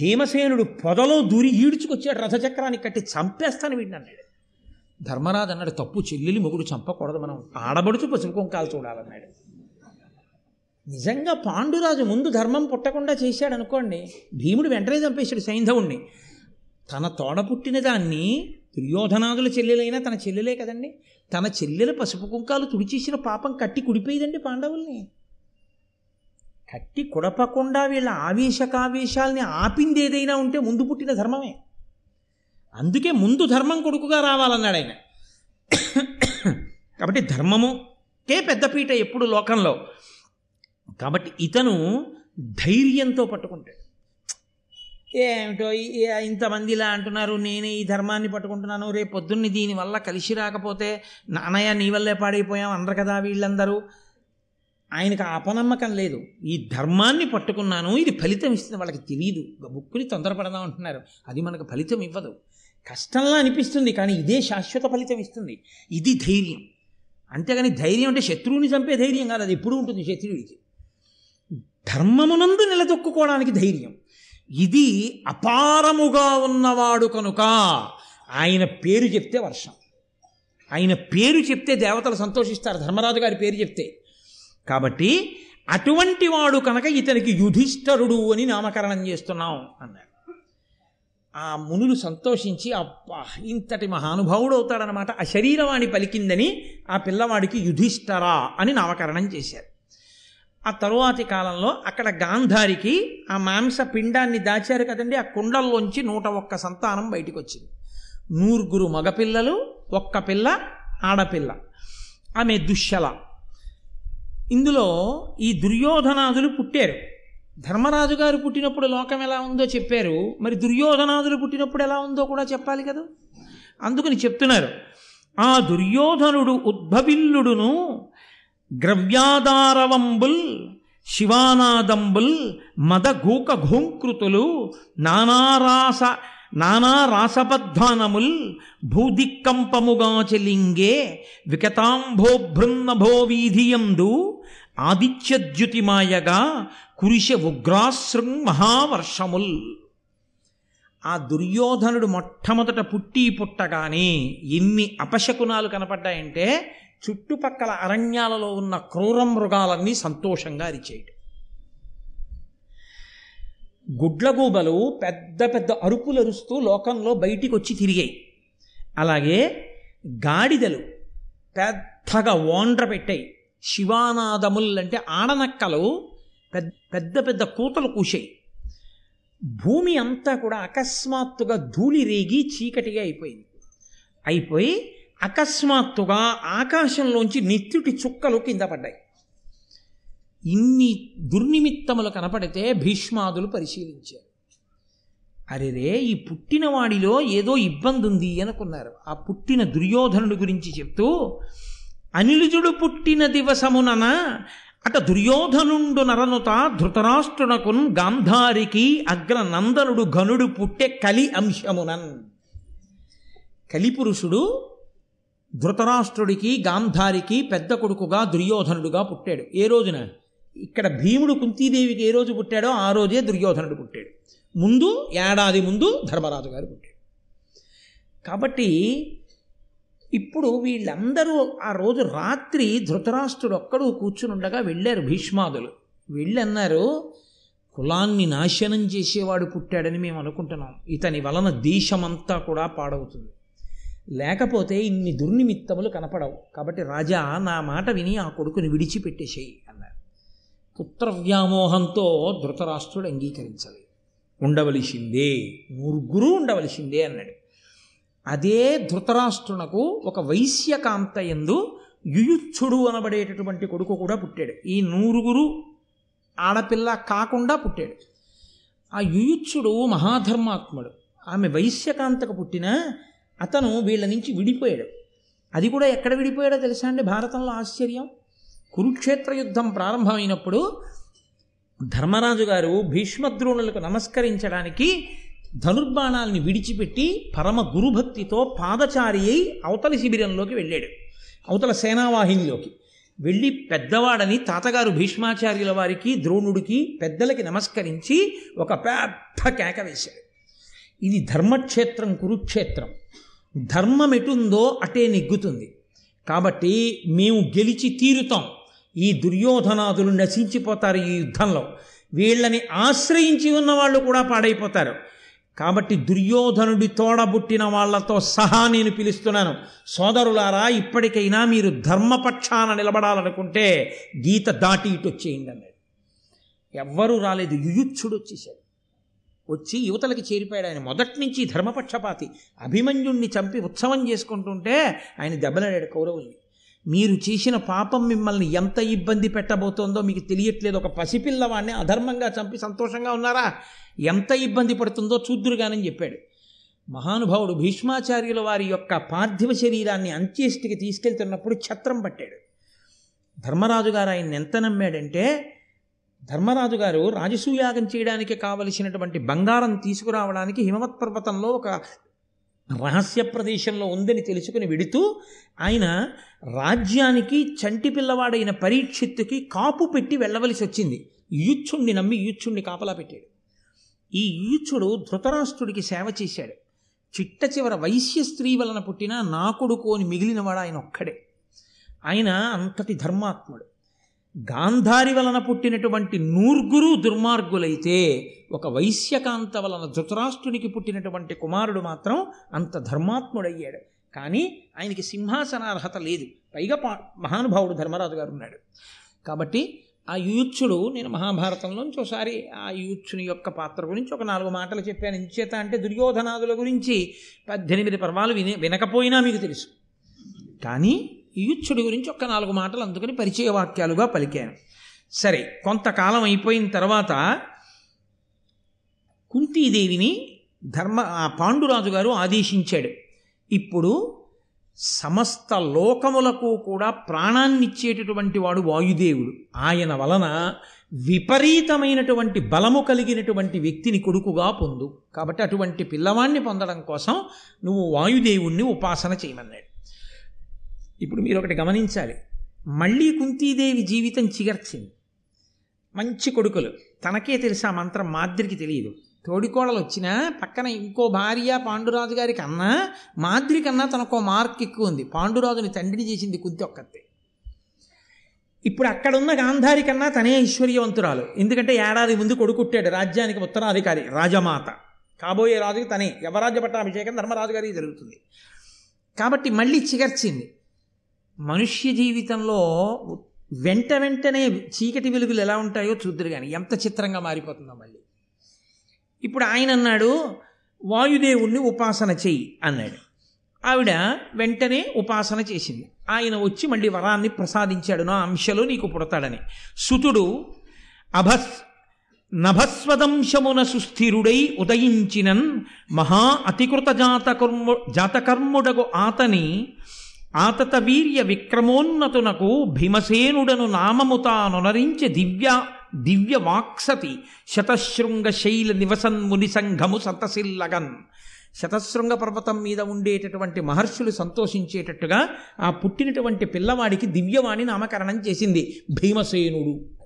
భీమసేనుడు పొదలో దూరి ఈడ్చుకొచ్చాడు రథచక్రాన్ని కట్టి చంపేస్తాను వీడిని అన్నాడు. ధర్మరాజు అన్నాడు తప్పు చెల్లెలి మొగుడు చంపకూడదు మనం ఆడబడుచు పసుపు కుంకాలు చూడాలన్నాడు. నిజంగా పాండురాజు ముందు ధర్మం పుట్టకుండా చేశాడు అనుకోండి భీముడు వెంటనే చంపేశాడు సైంధవుణ్ణి. తన తోడ పుట్టిన దాన్ని దుర్యోధనాదుల చెల్లెలైనా తన చెల్లెలే కదండి. తన చెల్లెల పసుపు కుంకాలు తుడిచేసిన పాపం కట్టి కుడిపోయిందండి పాండవుల్ని. కట్టి కుడపకుండా వీళ్ళ ఆవేశకావేశాల్ని ఆపింది ఏదైనా ఉంటే ముందు పుట్టిన ధర్మమే. అందుకే ముందు ధర్మం కొడుకుగా రావాలన్నాడు ఆయన. కాబట్టి ధర్మముకే పెద్దపీట ఎప్పుడు లోకంలో? కాబట్టి ఇతను ధైర్యంతో పట్టుకుంటాడు. ఏమిటో ఇంతమంది ఇలా అంటున్నారు నేనే ఈ ధర్మాన్ని పట్టుకుంటున్నాను రేపు పొద్దున్నే దీనివల్ల కలిసి రాకపోతే నాన్నయ్య నీ వల్లే పాడైపోయాం అందరు కదా వీళ్ళందరూ. ఆయనకు అపనమ్మకం లేదు. ఈ ధర్మాన్ని పట్టుకున్నాను ఇది ఫలితం ఇస్తుంది వాళ్ళకి తెలియదు బుక్కుని తొందరపడదాం అంటున్నారు. అది మనకు ఫలితం ఇవ్వదు. కష్టంలా అనిపిస్తుంది కానీ ఇదే శాశ్వత ఫలితం ఇస్తుంది. ఇది ధైర్యం. అంతేగాని ధైర్యం అంటే శత్రువుని చంపే ధైర్యం కాదు అది ఎప్పుడూ ఉంటుంది శత్రువుడికి ధర్మమునందు నిలదొక్కుకోవడానికి ధైర్యం. ఇది అపారముగా ఉన్నవాడు కనుక ఆయన పేరు చెప్తే వర్షం. ఆయన పేరు చెప్తే దేవతలు సంతోషిస్తారు ధర్మరాజు గారి పేరు చెప్తే. కాబట్టి అటువంటి వాడు కనుక ఇతనికి యుధిష్ఠరుడు అని నామకరణం చేస్తున్నాం అన్నాడు. ఆ మునులు సంతోషించి అబ్బా ఇంతటి మహానుభావుడు అవుతాడనమాట ఆ శరీరవాణి పలికిందని ఆ పిల్లవాడికి యుధిష్ఠరా అని నామకరణం చేశారు. ఆ తరువాతి కాలంలో అక్కడ గాంధారికి ఆ మాంస పిండాన్ని దాచారు కదండి ఆ కుండల్లోంచి నూట ఒక్క సంతానం బయటికి వచ్చింది నూరుగురు మగపిల్లలు ఒక్క పిల్ల ఆడపిల్ల. ఆమె దుశ్శల. ఇందులో ఈ దుర్యోధనాదులు పుట్టారు. ధర్మరాజు గారు పుట్టినప్పుడు లోకం ఎలా ఉందో చెప్పారు. మరి దుర్యోధనాదులు పుట్టినప్పుడు ఎలా ఉందో కూడా చెప్పాలి కదా? అందుకని చెప్తున్నారు. ఆ దుర్యోధనుడు ఉద్భవిల్లుడును గ్రవ్యాదారవంబుల్ శివానాదంబుల్ మదఘూక ఘోంకృతులు నానారాస నానా రాసపద్వానముల్ భూదిక్కంపముగా చెలింగే వికతాంభోభృన్నభో వీధియందు ఆదిత్యద్యుతిమాయగా కురిశ ఉగ్రాశ్రం మహావర్షముల్. ఆ దుర్యోధనుడు మొట్టమొదట పుట్టి పుట్టగానే ఎన్ని అపశకునాలు కనపడ్డాయంటే చుట్టుపక్కల అరణ్యాలలో ఉన్న క్రూర మృగాలన్నీ సంతోషంగా అరిచేయటం. గుడ్లగూబలు పెద్ద పెద్ద అరుపులు అరుస్తూ లోకంలో బయటికి వచ్చి తిరిగాయి. అలాగే గాడిదలు పెద్దగా ఓండ్ర పెట్టాయి. శివానాదముల్ అంటే ఆడనక్కలు పెద్ద పెద్ద పెద్ద కూతలు కూశాయి. భూమి అంతా కూడా అకస్మాత్తుగా ధూళి రేగి చీకటిగా అయిపోయింది. అయిపోయి అకస్మాత్తుగా ఆకాశంలోంచి నెత్తుటి చుక్కలు కింద పడ్డాయి. ఇన్ని దుర్నిమిత్తములు కనపడితే భీష్మాదులు పరిశీలించారు. అరెరే ఈ పుట్టినవాడిలో ఏదో ఇబ్బంది ఉంది అనుకున్నారు. ఆ పుట్టిన దుర్యోధనుడి గురించి చెప్తూ అనిలుజుడు పుట్టిన దివసమునన అట దుర్యోధనుండు నరనుత ధృతరాష్ట్రునకున్ గాంధారికి అగ్ర నందనుడు ఘనుడు పుట్టే కలి అంశమునన్. కలిపురుషుడు ధృతరాష్ట్రుడికి గాంధారికి పెద్ద కొడుకుగా దుర్యోధనుడుగా పుట్టాడు. ఏ రోజున? ఇక్కడ భీముడు కుంతీదేవికి ఏ రోజు పుట్టాడో ఆ రోజే దుర్యోధనుడు పుట్టాడు. ముందు ఏడాది ముందు ధర్మరాజు గారు పుట్టాడు కాబట్టి ఇప్పుడు వీళ్ళందరూ ఆ రోజు రాత్రి ధృతరాష్ట్రుడు ఒక్కడు కూర్చుని ఉండగా వెళ్ళారు భీష్మాదులు. వెళ్ళన్నారు కులాన్ని నాశనం చేసేవాడు పుట్టాడని మేము అనుకుంటున్నాం. ఇతని వలన దేశమంతా కూడా పాడవుతుంది. లేకపోతే ఇన్ని దుర్నిమిత్తములు కనపడవు. కాబట్టి రాజా నా మాట విని ఆ కొడుకుని విడిచిపెట్టేసేయి అన్నారు. పుత్ర వ్యామోహంతో ధృతరాష్ట్రుడు అంగీకరించాలి ఉండవలసిందే నూరుగురు ఉండవలసిందే అన్నాడు. అదే ధృతరాష్ట్రునకు ఒక వైశ్యకాంత ఎందు యుయుచ్చుడు అనబడేటటువంటి కొడుకు కూడా పుట్టాడు. ఈ నూరుగురు ఆడపిల్ల కాకుండా పుట్టాడు. ఆ యుయుచ్చుడు మహాధర్మాత్ముడు. ఆమె వైశ్యకాంతకు పుట్టిన అతను వీళ్ళ నుంచి విడిపోయాడు. అది కూడా ఎక్కడ విడిపోయాడో తెలుసా అండి? భారతంలో ఆశ్చర్యం. కురుక్షేత్ర యుద్ధం ప్రారంభమైనప్పుడు ధర్మరాజు గారు భీష్మద్రోణులకు నమస్కరించడానికి ధనుర్బాణాల్ని విడిచిపెట్టి పరమ గురుభక్తితో పాదచారి అయి అవతలి శిబిరంలోకి వెళ్ళాడు. అవతల సేనావాహినిలోకి వెళ్ళి పెద్దవాడని తాతగారు భీష్మాచార్యుల వారికి ద్రోణుడికి పెద్దలకి నమస్కరించి ఒక పెద్ద కేక వేశాడు. ఇది ధర్మక్షేత్రం కురుక్షేత్రం. ధర్మం ఎటుందో అటే నెగ్గుతుంది. కాబట్టి మేము గెలిచి తీరుతాం. ఈ దుర్యోధనాదులు నశించిపోతారు ఈ యుద్ధంలో. వీళ్ళని ఆశ్రయించి ఉన్న వాళ్ళు కూడా పాడైపోతారు. కాబట్టి దుర్యోధనుడి తోడబుట్టిన వాళ్ళతో సహా నేను పిలుస్తున్నాను. సోదరులారా ఇప్పటికైనా మీరు ధర్మపక్షాన నిలబడాలనుకుంటే గీత దాటి ఇటు వచ్చేయండి అన్నాడు. ఎవ్వరూ రాలేదు. యుయుచ్చుడు వచ్చేసాడు వచ్చి యువతలకి చేరిపోయాడు. ఆయన మొదటి నుంచి ధర్మపక్షపాతి. అభిమన్యుణ్ణి చంపి ఉత్సవం చేసుకుంటుంటే ఆయన దెబ్బలాడాడు కౌరవుల్ని. మీరు చేసిన పాపం మిమ్మల్ని ఎంత ఇబ్బంది పెట్టబోతోందో మీకు తెలియట్లేదు. ఒక పసిపిల్లవాడిని అధర్మంగా చంపి సంతోషంగా ఉన్నారా? ఎంత ఇబ్బంది పడుతుందో చూద్దురుగానని చెప్పాడు. మహానుభావుడు భీష్మాచార్యుల వారి యొక్క పార్థివ శరీరాన్ని అంత్యేష్టికి తీసుకెళ్తున్నప్పుడు ఛత్రం పట్టాడు. ధర్మరాజు గారు ఆయన ఎంత నమ్మాడంటే ధర్మరాజు గారు రాజసూయాగం చేయడానికి కావలసినటువంటి బంగారం తీసుకురావడానికి హిమవత్ పర్వతంలో ఒక రహస్య ప్రదేశంలో ఉందని తెలుసుకుని వెడుతూ ఆయన రాజ్యానికి చంటి పిల్లవాడైన పరీక్షిత్తుకి కాపు పెట్టి వెళ్ళవలసి వచ్చింది. యూచ్చుణ్ణి నమ్మి యూచ్చుణ్ణి కాపలా పెట్టాడు. ఈ యూచుడు ధృతరాష్ట్రుడికి సేవ చేశాడు. చిట్ట చివర వైశ్య స్త్రీ వలన పుట్టిన నా కొడుకు అని మిగిలినవాడు ఆయన ఒక్కడే. ఆయన అంతటి ధర్మాత్ముడు. గాంధారి వలన పుట్టినటువంటి నూర్గురు దుర్మార్గులైతే ఒక వైశ్యకాంత వలన ధృతరాష్ట్రునికి పుట్టినటువంటి కుమారుడు మాత్రం అంత ధర్మాత్ముడయ్యాడు. కానీ ఆయనకి సింహాసనార్హత లేదు. పైగా పా మహానుభావుడు ధర్మరాజు గారు ఉన్నాడు. కాబట్టి ఆ యూచ్చుడు నేను మహాభారతంలోంచి ఒకసారి ఆ యూచ్చుని యొక్క పాత్ర గురించి ఒక నాలుగు మాటలు చెప్పాను. ఇంచేత అంటే దుర్యోధనాదుల గురించి పద్దెనిమిది పర్వాలు వినే వినకపోయినా మీకు తెలుసు. కానీ ఈయుచ్చుడి గురించి ఒక నాలుగు మాటలు అందుకని పరిచయ వాక్యాలుగా పలికాను. సరే కొంతకాలం అయిపోయిన తర్వాత కుంతీదేవిని ధర్మ ఆ పాండురాజు గారు ఆదేశించాడు. ఇప్పుడు సమస్త లోకములకు కూడా ప్రాణాన్నిచ్చేటటువంటి వాడు వాయుదేవుడు. ఆయన వలన విపరీతమైనటువంటి బలము కలిగినటువంటి వ్యక్తిని కొడుకుగా పొందు. కాబట్టి అటువంటి పిల్లవాణ్ణి పొందడం కోసం నువ్వు వాయుదేవుణ్ణి ఉపాసన చేయమన్నాడు. ఇప్పుడు మీరు ఒకటి గమనించాలి. మళ్ళీ కుంతీదేవి జీవితం చిగర్చింది. మంచి కొడుకులు. తనకే తెలుసా మంత్రం మాద్రికి తెలియదు. తోడికోడలు వచ్చినా పక్కన ఇంకో భార్య పాండురాజు గారి కన్నా మాద్రి కన్నా తనకో మార్క్ ఎక్కువ ఉంది. పాండురాజుని తండ్రిని చేసింది కుంతి ఒక్కతే. ఇప్పుడు అక్కడున్న గాంధారి కన్నా తనే ఐశ్వర్యవంతురాలు. ఎందుకంటే ఏడాది ముందు కొడుకుట్టాడు. రాజ్యానికి ఉత్తరాధికారి రాజమాత. కాబోయే రాజుకి తనే. యవరాజ్య పట్టాభిషేకం ధర్మరాజు గారికి జరుగుతుంది. కాబట్టి మళ్ళీ చిగర్చింది. మనుష్య జీవితంలో వెంట వెంటనే చీకటి వెలుగులు ఎలా ఉంటాయో చూద్దరు కానీ ఎంత చిత్రంగా మారిపోతుందో మళ్ళీ. ఇప్పుడు ఆయన అన్నాడు వాయుదేవుణ్ణి ఉపాసన చెయ్యి అన్నాడు. ఆవిడ వెంటనే ఉపాసన చేసింది. ఆయన వచ్చి మళ్ళీ వరాన్ని ప్రసాదించాడు నా అంశలో నీకు పుడతాడని. సుతుడు అభస్ నభస్వదంశమున సుస్థిరుడై ఉదయించినన్ మహా అతికృత జాతకర్ము జాతకర్ముడగు ఆతని ఆతత వీర్య విక్రమోన్నతునకు భీమసేనుడను నామముతానొనరించి దివ్య దివ్య వాక్సతి శతశృంగ శైల నివసన్ ముని సంఘము సతసిల్లగన్. శతశృంగ పర్వతం మీద ఉండేటటువంటి మహర్షులు సంతోషించేటట్టుగా ఆ పుట్టినటువంటి పిల్లవాడికి దివ్యవాణి నామకరణం చేసింది భీమసేనుడు.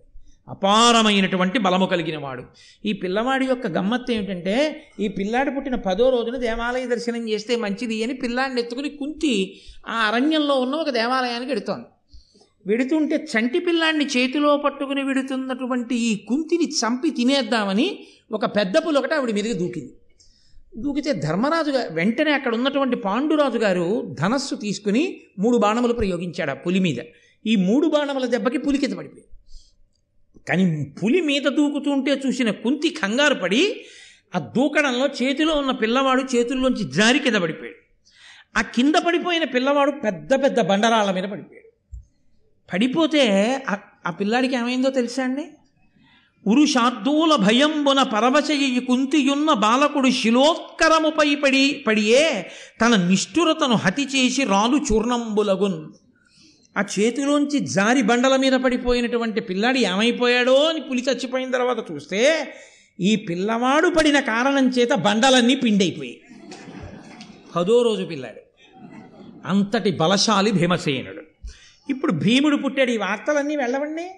అపారమైనటువంటి బలము కలిగిన వాడు ఈ పిల్లవాడి యొక్క గమ్మత్తు ఏమిటంటే ఈ పిల్లాడు పుట్టిన పదో రోజున దేవాలయ దర్శనం చేస్తే మంచిది అని పిల్లాడిని ఎత్తుకుని కుంతి ఆ అరణ్యంలో ఉన్న ఒక దేవాలయానికి వెడుతోంది వెడుతుంటే చంటి పిల్లాన్ని చేతిలో పట్టుకుని వెడుతున్నటువంటి ఈ కుంతిని చంపి తినేద్దామని ఒక పెద్ద పులి ఒకటి ఆవిడ మీదకి దూకింది. దూకితే ధర్మరాజు గారు వెంటనే అక్కడ ఉన్నటువంటి పాండురాజు గారు ధనస్సు తీసుకుని మూడు బాణములు ప్రయోగించాడు ఆ పులి మీద. ఈ మూడు బాణముల దెబ్బకి పులికిత పడిపోయింది కానీ పులి మీద దూకుతుంటే చూసిన కుంతి కంగారు పడి ఆ దూకడంలో చేతిలో ఉన్న పిల్లవాడు చేతుల్లోంచి జారి కింద పడిపోయాడు. ఆ కింద పడిపోయిన పిల్లవాడు పెద్ద పెద్ద బండరాళ్ళ మీద పడిపోయాడు. పడిపోతే ఆ- పిల్లాడికి ఏమైందో తెలుసా అండి? ఉరుషార్ధూల భయంబున పరవశయి కుంతియున్న బాలకుడు శిలోత్కరముపై పడి పడియే తన నిష్ఠురతను హతి చేసి రాలు చూర్ణంబులగున్. ఆ చేతిలోంచి జారి బండల మీద పడిపోయినటువంటి పిల్లాడు ఏమైపోయాడో అని పులి చచ్చిపోయిన తర్వాత చూస్తే ఈ పిల్లవాడు పడిన కారణం చేత బండలన్నీ పిండైపోయాయి. పదో రోజు పిల్లాడు. అంతటి బలశాలి భీమసేనుడు. ఇప్పుడు భీముడు పుట్టాడు. ఈ వార్తలన్నీ వెళ్ళవండి.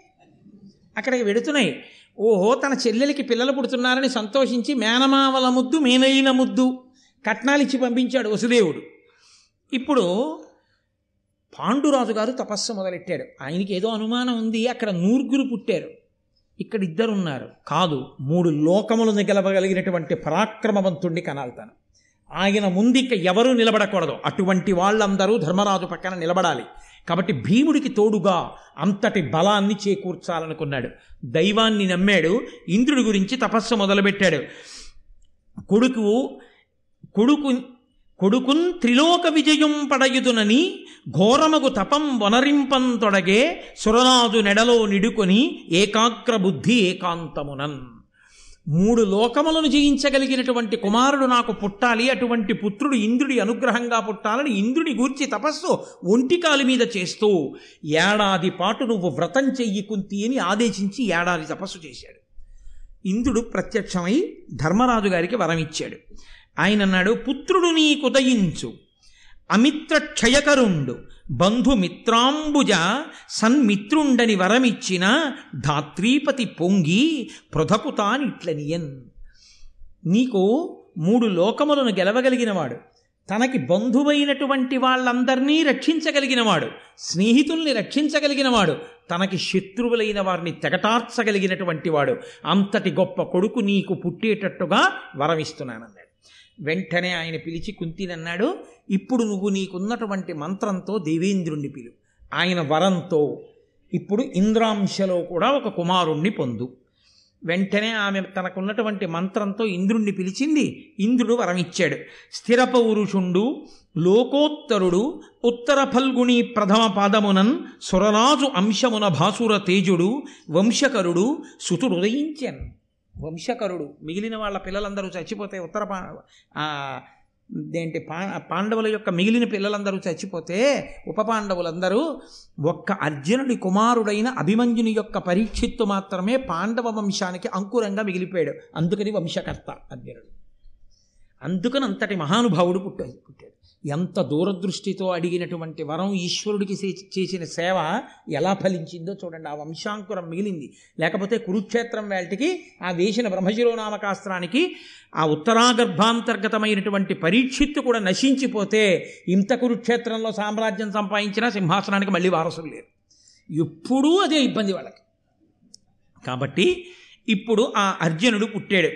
అక్కడికి వెడుతున్నాయి. ఓహో తన చెల్లెలికి పిల్లలు పుడుతున్నారని సంతోషించి మేనమావల ముద్దు మేనైన ముద్దు కట్నాలిచ్చి పంపించాడు వసుదేవుడు. ఇప్పుడు పాండురాజు గారు తపస్సు మొదలెట్టాడు ఆయనకి ఏదో అనుమానం ఉంది అక్కడ నూర్గురు పుట్టారు. ఇక్కడ ఇద్దరు ఉన్నారు కాదు మూడు లోకములు నిగలబగలిగినటువంటి పరాక్రమవంతుణ్ణి కనాల్తాను. ఆయన ముందు ఇక ఎవరూ నిలబడకూడదు. అటువంటి వాళ్ళందరూ ధర్మరాజు పక్కన నిలబడాలి. కాబట్టి భీముడికి తోడుగా అంతటి బలాన్ని చేకూర్చాలనుకున్నాడు. దైవాన్ని నమ్మాడు. ఇంద్రుడి గురించి తపస్సు మొదలుపెట్టాడు. కొడుకు కొడుకు కొడుకున్ త్రిలోక విజయం పడయుదునని ఘోరమగు తపం వనరింపంతొడగే సురనాదు నెడలో నిడుకొని ఏకాగ్ర బుద్ధి ఏకాంతమునన్. మూడు లోకములను జయించగలిగినటువంటి కుమారుడు నాకు పుట్టాలి అటువంటి పుత్రుడు ఇంద్రుడి అనుగ్రహంగా పుట్టాలని ఇంద్రుడి గూర్చి తపస్సు ఒంటికాలి మీద చేస్తూ ఏడాది పాటు నువ్వు వ్రతం చెయ్యి కుంతి అని ఆదేశించి ఏడాది తపస్సు చేశాడు. ఇంద్రుడు ప్రత్యక్షమై ధర్మరాజు గారికి వరం ఇచ్చాడు ఆయన అన్నాడు పుత్రుడు నీకుదయించు అమిత్ర క్షయకరుండు. బంధుమిత్రాంబుజ సన్మిత్రుండని వరమిచ్చిన ధాత్రీపతి పొంగి పృథకుతానిట్లనియన్ నీకు మూడు లోకములను గెలవగలిగినవాడు. తనకి బంధువైనటువంటి వాళ్ళందరినీ రక్షించగలిగినవాడు. స్నేహితుల్ని రక్షించగలిగినవాడు. తనకి శత్రువులైన వారిని తెగటార్చగలిగినటువంటి వాడు. అంతటి గొప్ప కొడుకు నీకు పుట్టేటట్టుగా వరమిస్తున్నానన్నాడు. వెంటనే ఆయన పిలిచి కుంతినన్నాడు ఇప్పుడు నువ్వు నీకున్నటువంటి మంత్రంతో దేవేంద్రుణ్ణి పిలు. ఆయన వరంతో ఇప్పుడు ఇంద్రాంశలో కూడా ఒక కుమారుణ్ణి పొందు. వెంటనే ఆమె తనకున్నటువంటి మంత్రంతో ఇంద్రుణ్ణి పిలిచింది. ఇంద్రుడు వరమిచ్చాడు. స్థిర పౌరుషుండు లోకోత్తరుడు ఉత్తర ఫల్గుణి ప్రథమ పాదమునన్ సురరాజు అంశమున భాసుర తేజుడు వంశకరుడు సుతుడు ఉదయించాను. వంశకరుడు మిగిలిన వాళ్ళ పిల్లలందరూ చచ్చిపోతే ఉత్తర ఏంటి పా పాండవుల యొక్క మిగిలిన పిల్లలందరూ చచ్చిపోతే ఉప పాండవులందరూ ఒక్క అర్జునుడి కుమారుడైన అభిమన్యుని యొక్క పరీక్షిత్తు మాత్రమే పాండవ వంశానికి అంకురంగా మిగిలిపోయాడు. అందుకని వంశకర్త అర్జునుడు. అందుకని అంతటి మహానుభావుడు పుట్టాడు పుట్టాడు. ఎంత దూరదృష్టితో అడిగినటువంటి వరం ఈశ్వరుడికి చే- చేసిన సేవ ఎలా ఫలించిందో చూడండి. ఆ వంశాంకురం మిగిలింది. లేకపోతే కురుక్షేత్రం వేల్టికి ఆ వేసిన బ్రహ్మశిరోనామకాస్త్రానికి ఆ ఉత్తరాగర్భాంతర్గతమైనటువంటి పరీక్షిత్తు కూడా నశించిపోతే ఇంత కురుక్షేత్రంలో సామ్రాజ్యం సంపాదించినా సింహాసనానికి మళ్ళీ వారసులు లేరు. ఎప్పుడూ అదే ఇబ్బంది వాళ్ళకి. కాబట్టి ఇప్పుడు ఆ అర్జునుడు పుట్టాడు.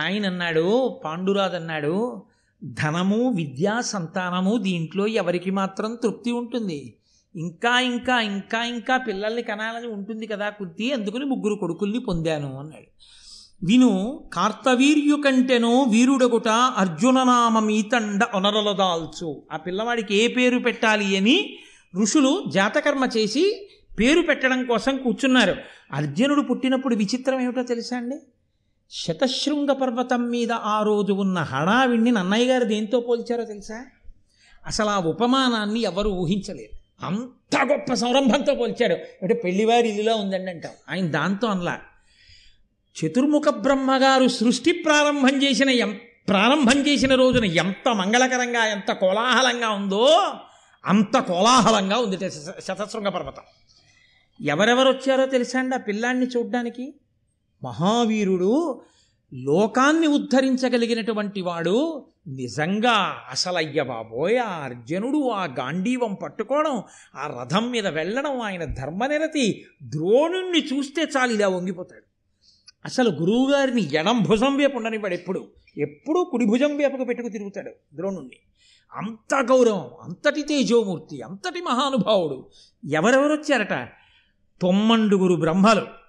ఆయన అన్నాడు పాండురాజు అన్నాడు ధనము విద్యా సంతానము దీంట్లో ఎవరికి మాత్రం తృప్తి ఉంటుంది. ఇంకా ఇంకా ఇంకా ఇంకా పిల్లల్ని కనాలని ఉంటుంది కదా కుంతి అందుకని ముగ్గురు కొడుకుల్ని పొందాను అన్నాడు. విను కార్తవీర్యు కంటెనో వీరుడగుట అర్జుననామమీతండ ఒనరలదాల్చు. ఆ పిల్లవాడికి ఏ పేరు పెట్టాలి అని ఋషులు జాతకర్మ చేసి పేరు పెట్టడం కోసం కూర్చున్నారు. అర్జునుడు పుట్టినప్పుడు విచిత్రం ఏమిటో తెలుసా అండి? శతశృంగ పర్వతం మీద ఆ రోజు ఉన్న హడావిడిని నన్నయ్య గారు దేంతో పోల్చారో తెలుసా? అసలు ఆ ఉపమానాన్ని ఎవరు ఊహించలేరు అంత గొప్ప సంరంభంతో పోల్చాడు అంటే పెళ్ళివారి ఇల్లులో ఉందండి అంటాం. ఆయన దాంతో అనలా. చతుర్ముఖ బ్రహ్మగారు సృష్టి ప్రారంభం చేసిన ఎం ప్రారంభం చేసిన రోజున ఎంత మంగళకరంగా ఎంత కోలాహలంగా ఉందో అంత కోలాహలంగా ఉంది శతశృంగ పర్వతం ఎవరెవరు వచ్చారో తెలుసా అండి ఆ పిల్లాన్ని చూడ్డానికి? మహావీరుడు లోకాన్ని ఉద్ధరించగలిగినటువంటి వాడు నిజంగా అసలయ్య బాబోయ్ ఆ అర్జునుడు ఆ గాంధీవం పట్టుకోవడం ఆ రథం మీద వెళ్ళడం ఆయన ధర్మనిరతి ద్రోణుణ్ణి చూస్తే చాలు ఇలా వంగిపోతాడు. అసలు గురువుగారిని ఎడం భుజం వేపు ఉండనివాడు ఎప్పుడు. ఎప్పుడూ కుడి భుజం వేపకు పెట్టుకు తిరుగుతాడు ద్రోణుణ్ణి. అంత గౌరవం అంతటి తేజోమూర్తి అంతటి మహానుభావుడు ఎవరెవరు వచ్చారట తొమ్మండుగురు బ్రహ్మలు.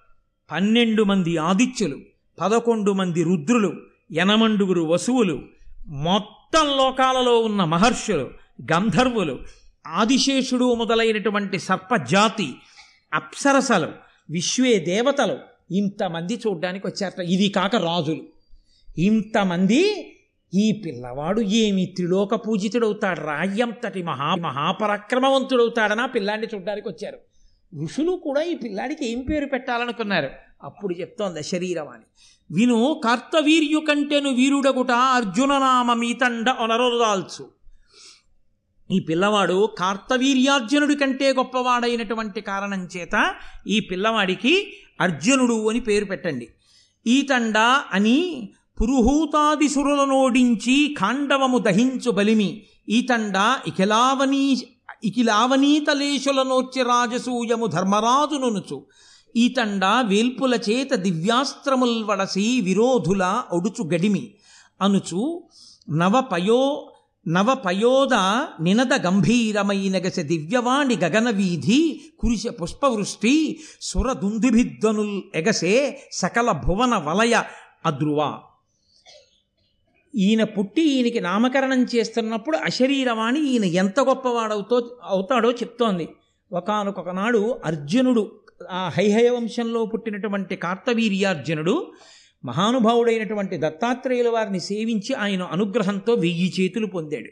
పన్నెండు మంది ఆదిత్యులు పదకొండు మంది రుద్రులు ఎనమండుగురు వసువులు మొత్తం లోకాలలో ఉన్న మహర్షులు గంధర్వులు ఆదిశేషుడు మొదలైనటువంటి సర్పజాతి అప్సరసలు విశ్వే దేవతలు ఇంతమంది చూడ్డానికి వచ్చారట ఇది కాక రాజులు. ఇంతమంది ఈ పిల్లవాడు ఏమి త్రిలోక పూజితుడవుతాడు? రాయంతటి మహా మహాపరాక్రమవంతుడవుతాడనా పిల్లాడిని చూడ్డానికి వచ్చారు ఋషులు కూడా ఈ పిల్లాడికి ఏం పేరు పెట్టాలనుకున్నారు? అప్పుడు చెప్తోంది శరీరవాణి విను కార్తవీర్యు కంటెను వీరుడగుట అర్జుననామ మీతండ ఒనరదాల్చు ఈ పిల్లవాడు కార్తవీర్యార్జునుడి కంటే గొప్పవాడైనటువంటి కారణం చేత ఈ పిల్లవాడికి అర్జునుడు అని పేరు పెట్టండి. ఈతండ అని పురుహూతాదిసురులనోడించి ఖాండవము దహించు బలిమి. ఈతండ ఇఖలావనీ ఇకిలావనీతలేశులనోర్చి రాజసూయము ధర్మరాజునునుచు. ఈతండ వేల్పుల చేత దివ్యాస్త్రముల్ వడసి విరోధుల ఒడుచు గడిమి అనుచు నవపయో నవపయోద నినద గంభీరమైనగస దివ్యవాణి గగనవీధి కురిశ పుష్పవృష్టి సురదుందుభిద్వనుల్ ఎగసే సకల భువన వలయ అద్రువా. ఈయన పుట్టి ఈయనకి నామకరణం చేస్తున్నప్పుడు అశరీరవాణి ఈయన ఎంత గొప్పవాడవుతో అవుతాడో చెప్తోంది. ఒకనొకనాడు అర్జునుడు ఆ హైహయ వంశంలో పుట్టినటువంటి కార్తవీర్యార్జునుడు మహానుభావుడైనటువంటి దత్తాత్రేయుల వారిని సేవించి ఆయన అనుగ్రహంతో వెయ్యి చేతులు పొందాడు.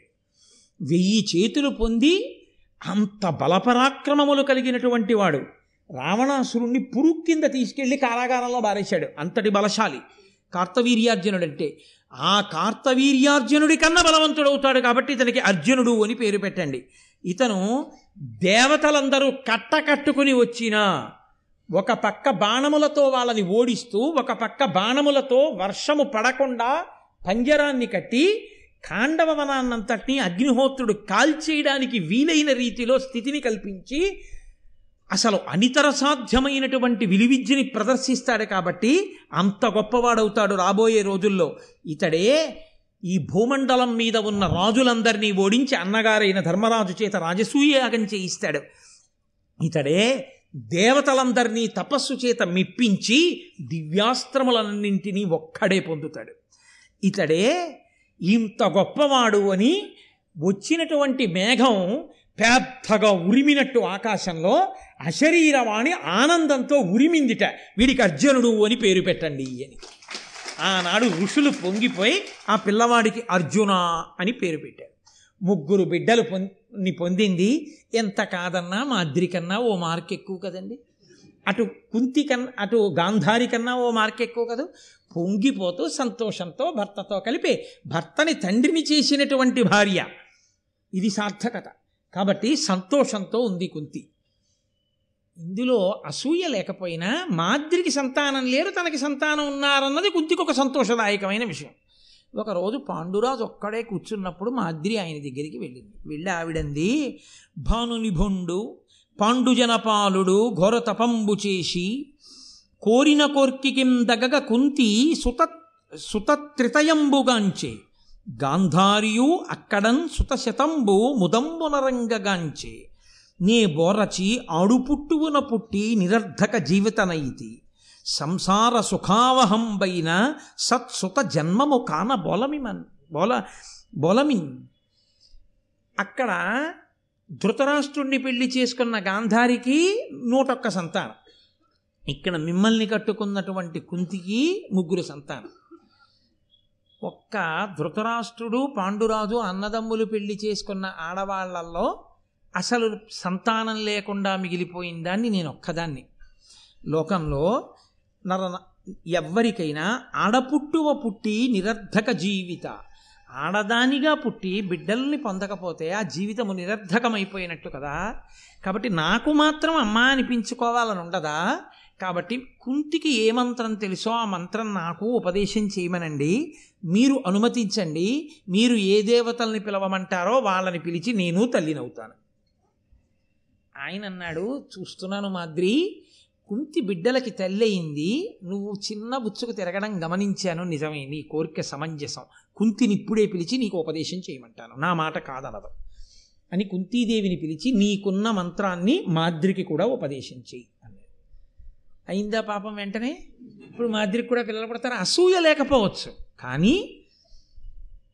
వెయ్యి చేతులు పొంది అంత బలపరాక్రమములు కలిగినటువంటి వాడు. రావణాసురుణ్ణి పురుగు కింద తీసుకెళ్ళి కారాగారంలో బారేశాడు. అంతటి బలశాలి. కార్తవీర్యార్జునుడు అంటే ఆ కార్తవీర్యార్జునుడి కన్నా బలవంతుడవుతాడు కాబట్టి ఇతనికి అర్జునుడు అని పేరు పెట్టండి. ఇతను దేవతలందరూ కట్ట కట్టుకుని వచ్చినా ఒక పక్క బాణములతో వాళ్ళని ఓడిస్తూ ఒక పక్క బాణములతో వర్షము పడకుండా పంజరాన్ని కట్టి కాండవ వనాన్నంతటినీ అగ్నిహోత్రుడు కాల్చేయడానికి వీలైన రీతిలో స్థితిని కల్పించి అసలు అనితర సాధ్యమైనటువంటి విలువిద్యని ప్రదర్శిస్తాడు కాబట్టి అంత గొప్పవాడవుతాడు రాబోయే రోజుల్లో. ఇతడే ఈ భూమండలం మీద ఉన్న రాజులందరినీ ఓడించి అన్నగారైన ధర్మరాజు చేత రాజసూయాగం చేయిస్తాడు. ఇతడే దేవతలందరినీ తపస్సు చేత మెప్పించి దివ్యాస్త్రములన్నింటినీ ఒక్కడే పొందుతాడు. ఇతడే ఇంత గొప్పవాడు అని వచ్చినటువంటి మేఘం పెద్దగా ఉరిమినట్టు ఆకాశంలో అశరీరవాణి ఆనందంతో ఉరిమిందిట. వీడికి అర్జునుడు అని పేరు పెట్టండి అని. ఆనాడు ఋషులు పొంగిపోయి ఆ పిల్లవాడికి అర్జున అని పేరు పెట్టారు. ముగ్గురు బిడ్డలు పొంది పొందింది. ఎంత కాదన్నా మాద్రి కన్నా ఓ మార్క్ ఎక్కువ కదండి. అటు కుంతి కన్నా అటు గాంధారి కన్నా ఓ మార్క్ ఎక్కువ కదా. పొంగిపోతూ సంతోషంతో భర్తతో కలిపి భర్తని తండ్రిని చేసినటువంటి భార్య. ఇది సార్థకత. కాబట్టి సంతోషంతో ఉంది కుంతి. ఇందులో అసూయ లేకపోయినా మాద్రికి సంతానం లేరు తనకి సంతానం ఉన్నారన్నది కుంతికి ఒక సంతోషదాయకమైన విషయం. ఒకరోజు పాండురాజు ఒక్కడే కూర్చున్నప్పుడు మాద్రి ఆయన దగ్గరికి వెళ్ళింది. వెళ్ళి ఆవిడంది భానునిభుండు పాండుజనపాలుడు ఘోర తపంబు చేసి కోరిన కోర్కికిందగగ కుంతి సుత సుతత్రితయంబుగాంచే గాంధారియు అక్కడన్ సుతశతంబు ముదంబునరంగగాంచే నే బోరచి అడుపుట్టువున పుట్టి నిరర్ధక జీవితనైతి. సంసార సుఖావహంబైన సత్సుత జన్మము కాన బోలమిమన్ బోల బోలమిన్ అక్కడ ధృతరాష్ట్రుణ్ణి పెళ్ళి చేసుకున్న గాంధారికి నూటొక్క సంతానం. ఇక్కడ మిమ్మల్ని కట్టుకున్నటువంటి కుంతికి ముగ్గురు సంతానం. ఒక్క ధృతరాష్ట్రుడు పాండురాజు అన్నదమ్ములు పెళ్ళి చేసుకున్న ఆడవాళ్ళల్లో అసలు సంతానం లేకుండా మిగిలిపోయిన దాన్ని నేను ఒక్కదాన్ని. లోకంలో నర ఎవ్వరికైనా ఆడపుట్టువ పుట్టి నిరర్ధక జీవిత. ఆడదానిగా పుట్టి బిడ్డల్ని పొందకపోతే ఆ జీవితము నిరర్ధకమైపోయినట్టు కదా. కాబట్టి నాకు మాత్రం అమ్మ అనిపించుకోవాలని ఉండదా కాబట్టి కుంతికి ఏ మంత్రం తెలుసో ఆ మంత్రం నాకు ఉపదేశం చేయమనండి. మీరు అనుమతించండి. మీరు ఏ దేవతల్ని పిలవమంటారో వాళ్ళని పిలిచి నేను తల్లినవుతాను. ఆయన అన్నాడు చూస్తున్నాను మాద్రి కుంతి బిడ్డలకి తల్లయింది నువ్వు చిన్న బుచ్చుకు తిరగడం గమనించాను నిజమే నీ కోరిక సమంజసం. కుంతిని ఇప్పుడే పిలిచి నీకు ఉపదేశం చేయమంటాను. నా మాట కాదనదు. అని కుంతీదేవిని పిలిచి నీకున్న మంత్రాన్ని మాద్రికి కూడా ఉపదేశం చేయి అన్నాడు. అయిందా పాపం వెంటనే? ఇప్పుడు మాద్రికి కూడా పిల్లలు పడతారు? అసూయ లేకపోవచ్చు. కానీ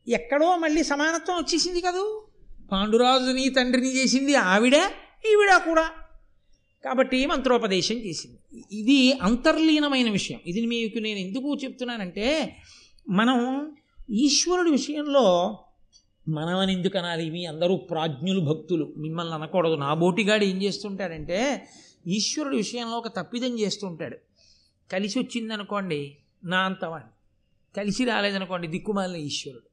ఎక్కడో మళ్ళీ సమానత్వం వచ్చేసింది కదూ? పాండురాజుని తండ్రిని చేసింది ఆవిడ ఈవిడ కూడా. కాబట్టి మంత్రోపదేశం చేసింది. ఇది అంతర్లీనమైన విషయం. ఇది మీకు నేను ఎందుకు చెప్తున్నానంటే మనం ఈశ్వరుడి విషయంలో మనమని ఎందుకు అనాలి? మీ అందరూ ప్రాజ్ఞులు భక్తులు. మిమ్మల్ని అనకూడదు. నా బోటిగాడు ఏం చేస్తుంటాడంటే ఈశ్వరుడి విషయంలో ఒక తప్పిదం చేస్తుంటాడు. కలిసి వచ్చిందనుకోండి నా అంతవాడిని కలిసి రాలేదనుకోండి దిక్కుమాలిన ఈశ్వరుడు.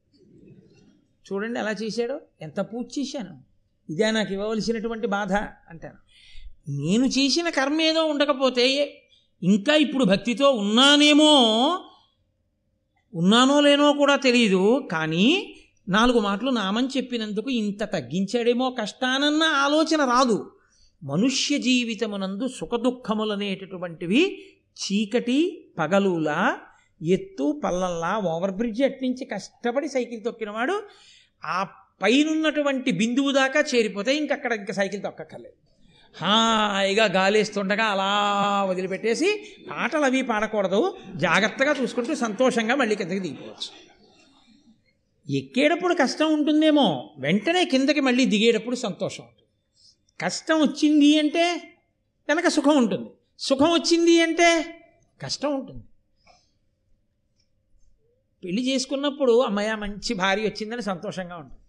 చూడండి ఎలా చేశాడో? ఎంత పూజ చేశాను? ఇదే నాకు ఇవ్వవలసినటువంటి బాధ అంటాను నేను చేసిన కర్మ ఏదో ఉండకపోతే ఇంకా ఇప్పుడు భక్తితో ఉన్నానేమో ఉన్నానో లేనో కూడా తెలియదు కానీ నాలుగు మాటలు నామని చెప్పినందుకు ఇంత తగ్గించాడేమో కష్టానన్న ఆలోచన రాదు. మనుష్య జీవితమునందు సుఖదుఖములనేటటువంటివి చీకటి పగలులా ఎత్తు పల్లల్లా ఓవర్ బ్రిడ్జ్ అట్నుంచి కష్టపడి సైకిల్ తొక్కినవాడు ఆ పైనున్నటువంటి బిందువు దాకా చేరిపోతే ఇంకక్కడ ఇంకా సైకిల్ తొక్కక్కర్లేదు. హాయిగా గాలేస్తుండగా అలా వదిలిపెట్టేసి పాటలు అవి పాడకూడదు. జాగ్రత్తగా చూసుకుంటూ సంతోషంగా మళ్ళీ కిందకి దిగిపోవచ్చు. ఎక్కేటప్పుడు కష్టం ఉంటుందేమో. వెంటనే కిందకి మళ్ళీ దిగేటప్పుడు సంతోషం ఉంటుంది. కష్టం వచ్చింది అంటే వెనక సుఖం ఉంటుంది. సుఖం వచ్చింది అంటే కష్టం ఉంటుంది. పెళ్ళి చేసుకున్నప్పుడు అమ్మాయ మంచి భార్య వచ్చిందని సంతోషంగా ఉంటుంది.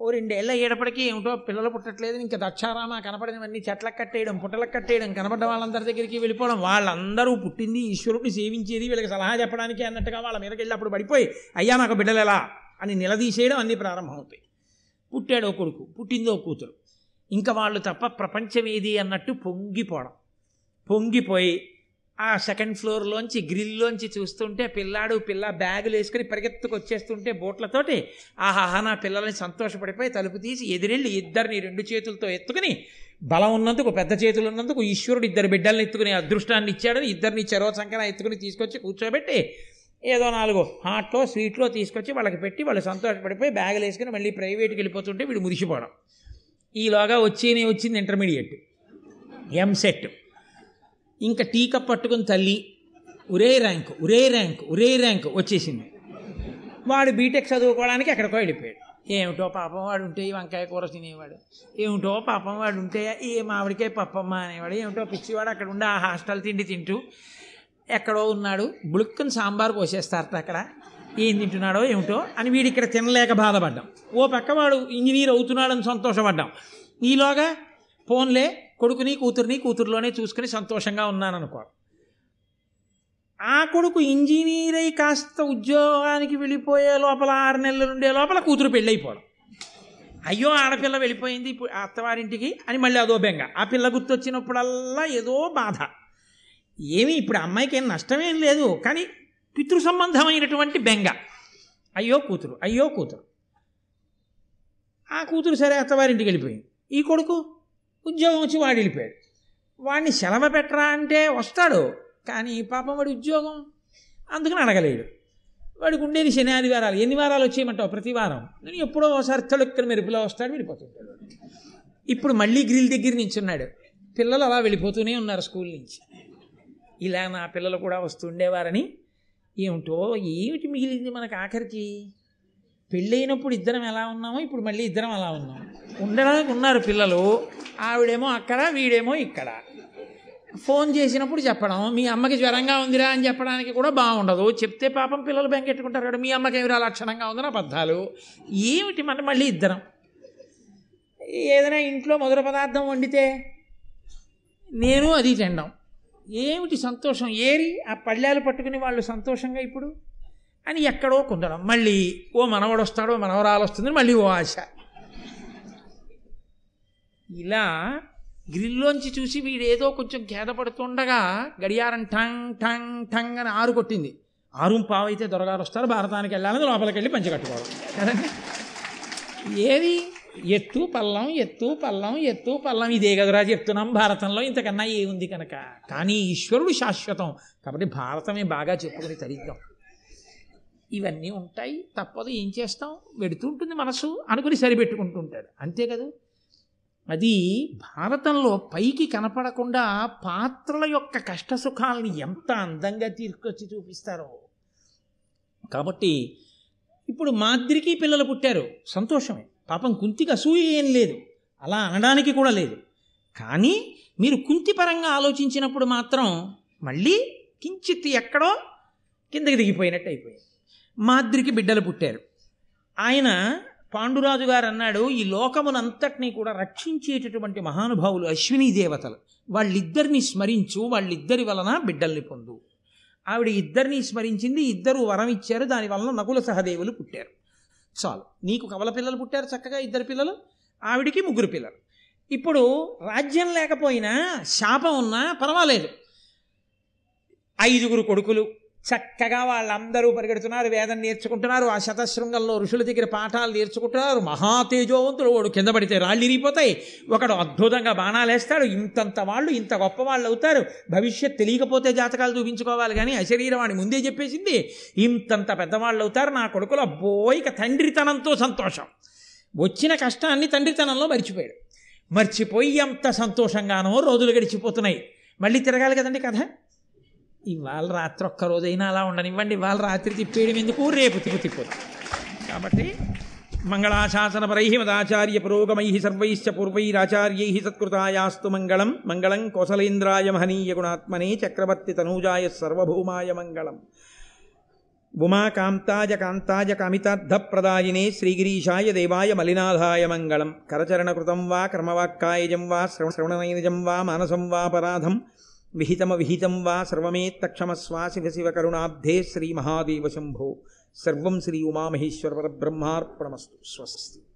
ఓ రెండేళ్ళు అయ్యేటప్పటికీ ఏమిటో పిల్లలు పుట్టట్లేదు ఇంకా దక్షారామ కనపడినవన్నీ చెట్లకు కట్టేయడం పుట్టలకు కట్టేయడం కనపడ్డ వాళ్ళందరి దగ్గరికి వెళ్ళిపోవడం వాళ్ళందరూ పుట్టింది ఈశ్వరుడిని సేవించేది వీళ్ళకి సలహా చెప్పడానికి అన్నట్టుగా వాళ్ళ మీదకి వెళ్ళి అప్పుడు పడిపోయి అయ్యా నాకు బిడ్డలు ఎలా? అని నిలదీసేయడం అన్నీ ప్రారంభమవుతాయి. పుట్టాడో కొడుకు పుట్టిందో కూతురు. ఇంకా వాళ్ళు తప్ప ప్రపంచం ఏది అన్నట్టు పొంగిపోవడం. పొంగిపోయి ఆ సెకండ్ ఫ్లోర్లోంచి గ్రిల్లోంచి చూస్తుంటే పిల్లాడు పిల్ల బ్యాగులు వేసుకుని పరిగెత్తుకు వచ్చేస్తుంటే బోట్లతోటి ఆహాహా నా పిల్లల్ని సంతోషపడిపోయి తలుపు తీసి ఎదిరెళ్ళి ఇద్దరిని రెండు చేతులతో ఎత్తుకుని బలం ఉన్నందుకు పెద్ద చేతులు ఉన్నందుకు ఈశ్వరుడు ఇద్దరు బిడ్డల్ని ఎత్తుకుని అదృష్టాన్ని ఇచ్చాడని ఇద్దరిని చెరవ సంకన ఎత్తుకుని తీసుకొచ్చి కూర్చోబెట్టి ఏదో నాలుగు హాట్లో స్వీట్లో తీసుకొచ్చి వాళ్ళకి పెట్టి వాళ్ళు సంతోషపడిపోయి బ్యాగులు వేసుకుని మళ్ళీ ప్రైవేట్కి వెళ్ళిపోతుంటే వీడు మురిసిపోవడం. ఈలోగా వచ్చి వచ్చింది ఇంటర్మీడియట్. ఎంసెట్. ఇంకా టీ కప్ పట్టుకుని తల్లి ఒరే ర్యాంక్ ఒరే ర్యాంక్ ఒరే ర్యాంక్ వచ్చేసింది. వాడు బీటెక్ చదువుకోవడానికి ఎక్కడికో వెళ్ళిపోయాడు. ఏమిటో పాపం వాడు ఉంటే ఈ వంకాయ కూర తినేవాడు. ఏమిటో పాపం వాడు ఉంటే ఏ మామిడికాయ పప్పమ్మ అనేవాడు. ఏమిటో పిచ్చివాడు అక్కడ ఉండి ఆ హాస్టల్ తిండి తింటూ ఎక్కడో ఉన్నాడు. బుడుక్కుని సాంబార్ పోసేస్తారట అక్కడ. ఏం తింటున్నాడో ఏమిటో అని వీడు ఇక్కడ తినలేక బాధపడ్డాం. ఓ పక్క వాడు ఇంజనీర్ అవుతున్నాడని సంతోషపడ్డాం. ఈలోగా ఫోన్లే కొడుకుని కూతుర్ని కూతురులోనే చూసుకుని సంతోషంగా ఉన్నాననుకో. ఆ కొడుకు ఇంజనీర్ అయి కాస్త ఉద్యోగానికి వెళ్ళిపోయే లోపల ఆరు నెలలు ఉండే లోపల కూతురు పెళ్ళైపోవడం. అయ్యో ఆడపిల్ల వెళ్ళిపోయింది ఇప్పుడు అత్తవారింటికి అని మళ్ళీ అదో బెంగ. ఆ పిల్ల గుర్తొచ్చినప్పుడల్లా ఏదో బాధ. ఏమి ఇప్పుడు అమ్మాయికి ఏం నష్టమేం లేదు కానీ పితృ సంబంధమైనటువంటి బెంగ. అయ్యో కూతురు అయ్యో కూతురు. ఆ కూతురు సరే అత్తవారింటికి వెళ్ళిపోయింది. ఈ కొడుకు ఉద్యోగం వచ్చి వాడు వెళ్ళిపోయాడు. వాడిని సెలవు పెట్టరా అంటే వస్తాడు కానీ పాపం వాడి ఉద్యోగం అందుకని అడగలేడు. వాడికి ఉండేది శని ఆదివారాలు. ఎన్ని వారాలు వచ్చేయమంటావు? ప్రతి వారం. నేను ఎప్పుడో ఒకసారి తొలెక్కన మెరుపులో వస్తాడు వెళ్ళిపోతుంటాడు. ఇప్పుడు మళ్ళీ గ్రిల్ దగ్గర నించున్నాడు. పిల్లలు అలా వెళ్ళిపోతూనే ఉన్నారు స్కూల్ నుంచి. ఇలా నా పిల్లలు కూడా వస్తుండేవారని ఏమిటో ఏమిటి మిగిలింది మనకు ఆఖరికి? పెళ్ళైనప్పుడు ఇద్దరం ఎలా ఉన్నామో ఇప్పుడు మళ్ళీ ఇద్దరం అలా ఉన్నాం. ఉండడానికి ఉన్నారు పిల్లలు ఆవిడేమో అక్కడ వీడేమో ఇక్కడ. ఫోన్ చేసినప్పుడు చెప్పడం మీ అమ్మకి జ్వరంగా ఉందిరా అని చెప్పడానికి కూడా బాగుండదు. చెప్తే పాపం పిల్లలు బెంకెట్టుకుంటారు కదా మీ అమ్మకి ఏమిరా లక్షణంగా ఉందని అబద్ధాలు ఏమిటి మన మళ్ళీ ఇద్దరం. ఏదైనా ఇంట్లో మధుర పదార్థం వండితే నేను అది తినడం ఏమిటి సంతోషం? ఏరి ఆ పళ్ళాలు పట్టుకుని వాళ్ళు సంతోషంగా ఇప్పుడు? అని ఎక్కడో కుందడం మళ్ళీ ఓ మనవడు వస్తాడో మనవరాలు వస్తుంది మళ్ళీ ఓ ఆశ. ఇలా గ్రిల్లోంచి చూసి వీడేదో కొంచెం ఖేదపడుతుండగా గడియారం ఠంగ్ ఠంగ్ ఠంగ్ అని ఆరు కొట్టింది. ఆరు పావైతే దొరగారు వస్తారు భారతానికి వెళ్ళాలని లోపలికి వెళ్ళి పంచి కదండి? ఏది? ఎత్తు పల్లం ఎత్తు పల్లం ఎత్తు పల్లం. ఇదే కదరా చెప్తున్నాం భారతంలో ఇంతకన్నా ఏముంది కనుక? కానీ ఈశ్వరుడు శాశ్వతం. కాబట్టి భారతమే బాగా చెప్పుకుని తరిద్దాం. ఇవన్నీ ఉంటాయి తప్పదు ఏం చేస్తాం? వెడుతుంటుంది మనసు అనుకుని సరిపెట్టుకుంటుంటాడు. అంతే కదా? అది భారతంలో పైకి కనపడకుండా పాత్రల యొక్క కష్ట సుఖాలని ఎంత అందంగా తీసుకొచ్చి చూపిస్తారో. కాబట్టి ఇప్పుడు మాద్రికి పిల్లలు పుట్టారు. సంతోషమే. పాపం కుంతికి అసూయ ఏం లేదు. అలా అనడానికి కూడా లేదు. కానీ మీరు కుంతి పరంగా ఆలోచించినప్పుడు మాత్రం మళ్ళీ కించిత్ ఎక్కడో కిందకి దిగిపోయినట్టు అయిపోయింది మాద్రికి బిడ్డలు పుట్టారు. ఆయన పాండురాజు గారు అన్నాడు ఈ లోకమునంతటినీ కూడా రక్షించేటటువంటి మహానుభావులు అశ్విని దేవతలు. వాళ్ళిద్దరిని స్మరించు వాళ్ళిద్దరి వలన బిడ్డల్ని పొందు. ఆవిడ ఇద్దరిని స్మరించింది ఇద్దరు వరం ఇచ్చారు దాని వలన నకుల సహదేవులు పుట్టారు. చాలు. నీకు కవల పిల్లలు పుట్టారు చక్కగా ఇద్దరు పిల్లలు ఆవిడికి ముగ్గురు పిల్లలు. ఇప్పుడు రాజ్యం లేకపోయినా శాపం ఉన్నా పర్వాలేదు. ఐదుగురు కొడుకులు చక్కగా వాళ్ళందరూ పరిగెడుతున్నారు వేదం నేర్చుకుంటున్నారు ఆ శతశృంగంలో ఋషుల దగ్గర పాఠాలు నేర్చుకుంటున్నారు మహాతేజోవంతుడు వాడు కింద పడితే రాళ్ళు ఇరిగిపోతాయి ఒకడు అద్భుతంగా బాణాలు వేస్తాడు ఇంతంత వాళ్ళు ఇంత గొప్ప వాళ్ళు అవుతారు భవిష్యత్ తెలియకపోతే జాతకాలు చూపించుకోవాలి కానీ అశరీరవాణి ముందే చెప్పేసింది ఇంతంత పెద్దవాళ్ళు అవుతారు నా కొడుకులు అబ్బో ఇక తండ్రితనంతో సంతోషం. వచ్చిన కష్టాన్ని తండ్రితనంలో మర్చిపోయాడు. మర్చిపోయి ఎంత సంతోషంగానో రోజులు గడిచిపోతున్నాయి. మళ్ళీ తిరగాలి కదండి కథ? ఇవాళ రాత్రి ఒక్క రోజైనా అలా ఉండనివ్వండి. ఇవాళ రాత్రి తిప్పేయడం ఎందుకు? రేపు తిప్పు తిప్పదు కాబట్టి మంగళాశాసనపరై మదాచార్య పురోగమై సర్వైశ్చ పూర్వైరాచార్యై సత్కృతాయాస్తు మంగళం. మంగళం కోసలేంద్రాయ మహనీయ గుణాత్మనే చక్రవర్తి తనూజాయ సర్వభౌమాయ మంగళం. ఉమాకాంతాయ కాంతాయ కామితార్థప్రదాయినే శ్రీగిరీషాయ దేవాయ మలినాథాయ మంగళం. కరచరణకృతం వా కర్మవాక్కాయజం వా శ్రవణనైనజం వా మానసం వా పరాధం विहितम विहितम वा सर्वमेत्तक्षमस्वाशिवशिव करुणाब्धे श्री महादेव शंभो सर्व श्री उमा महेश्वर पर ब्रह्मार्पणमस्तु स्वस्ति।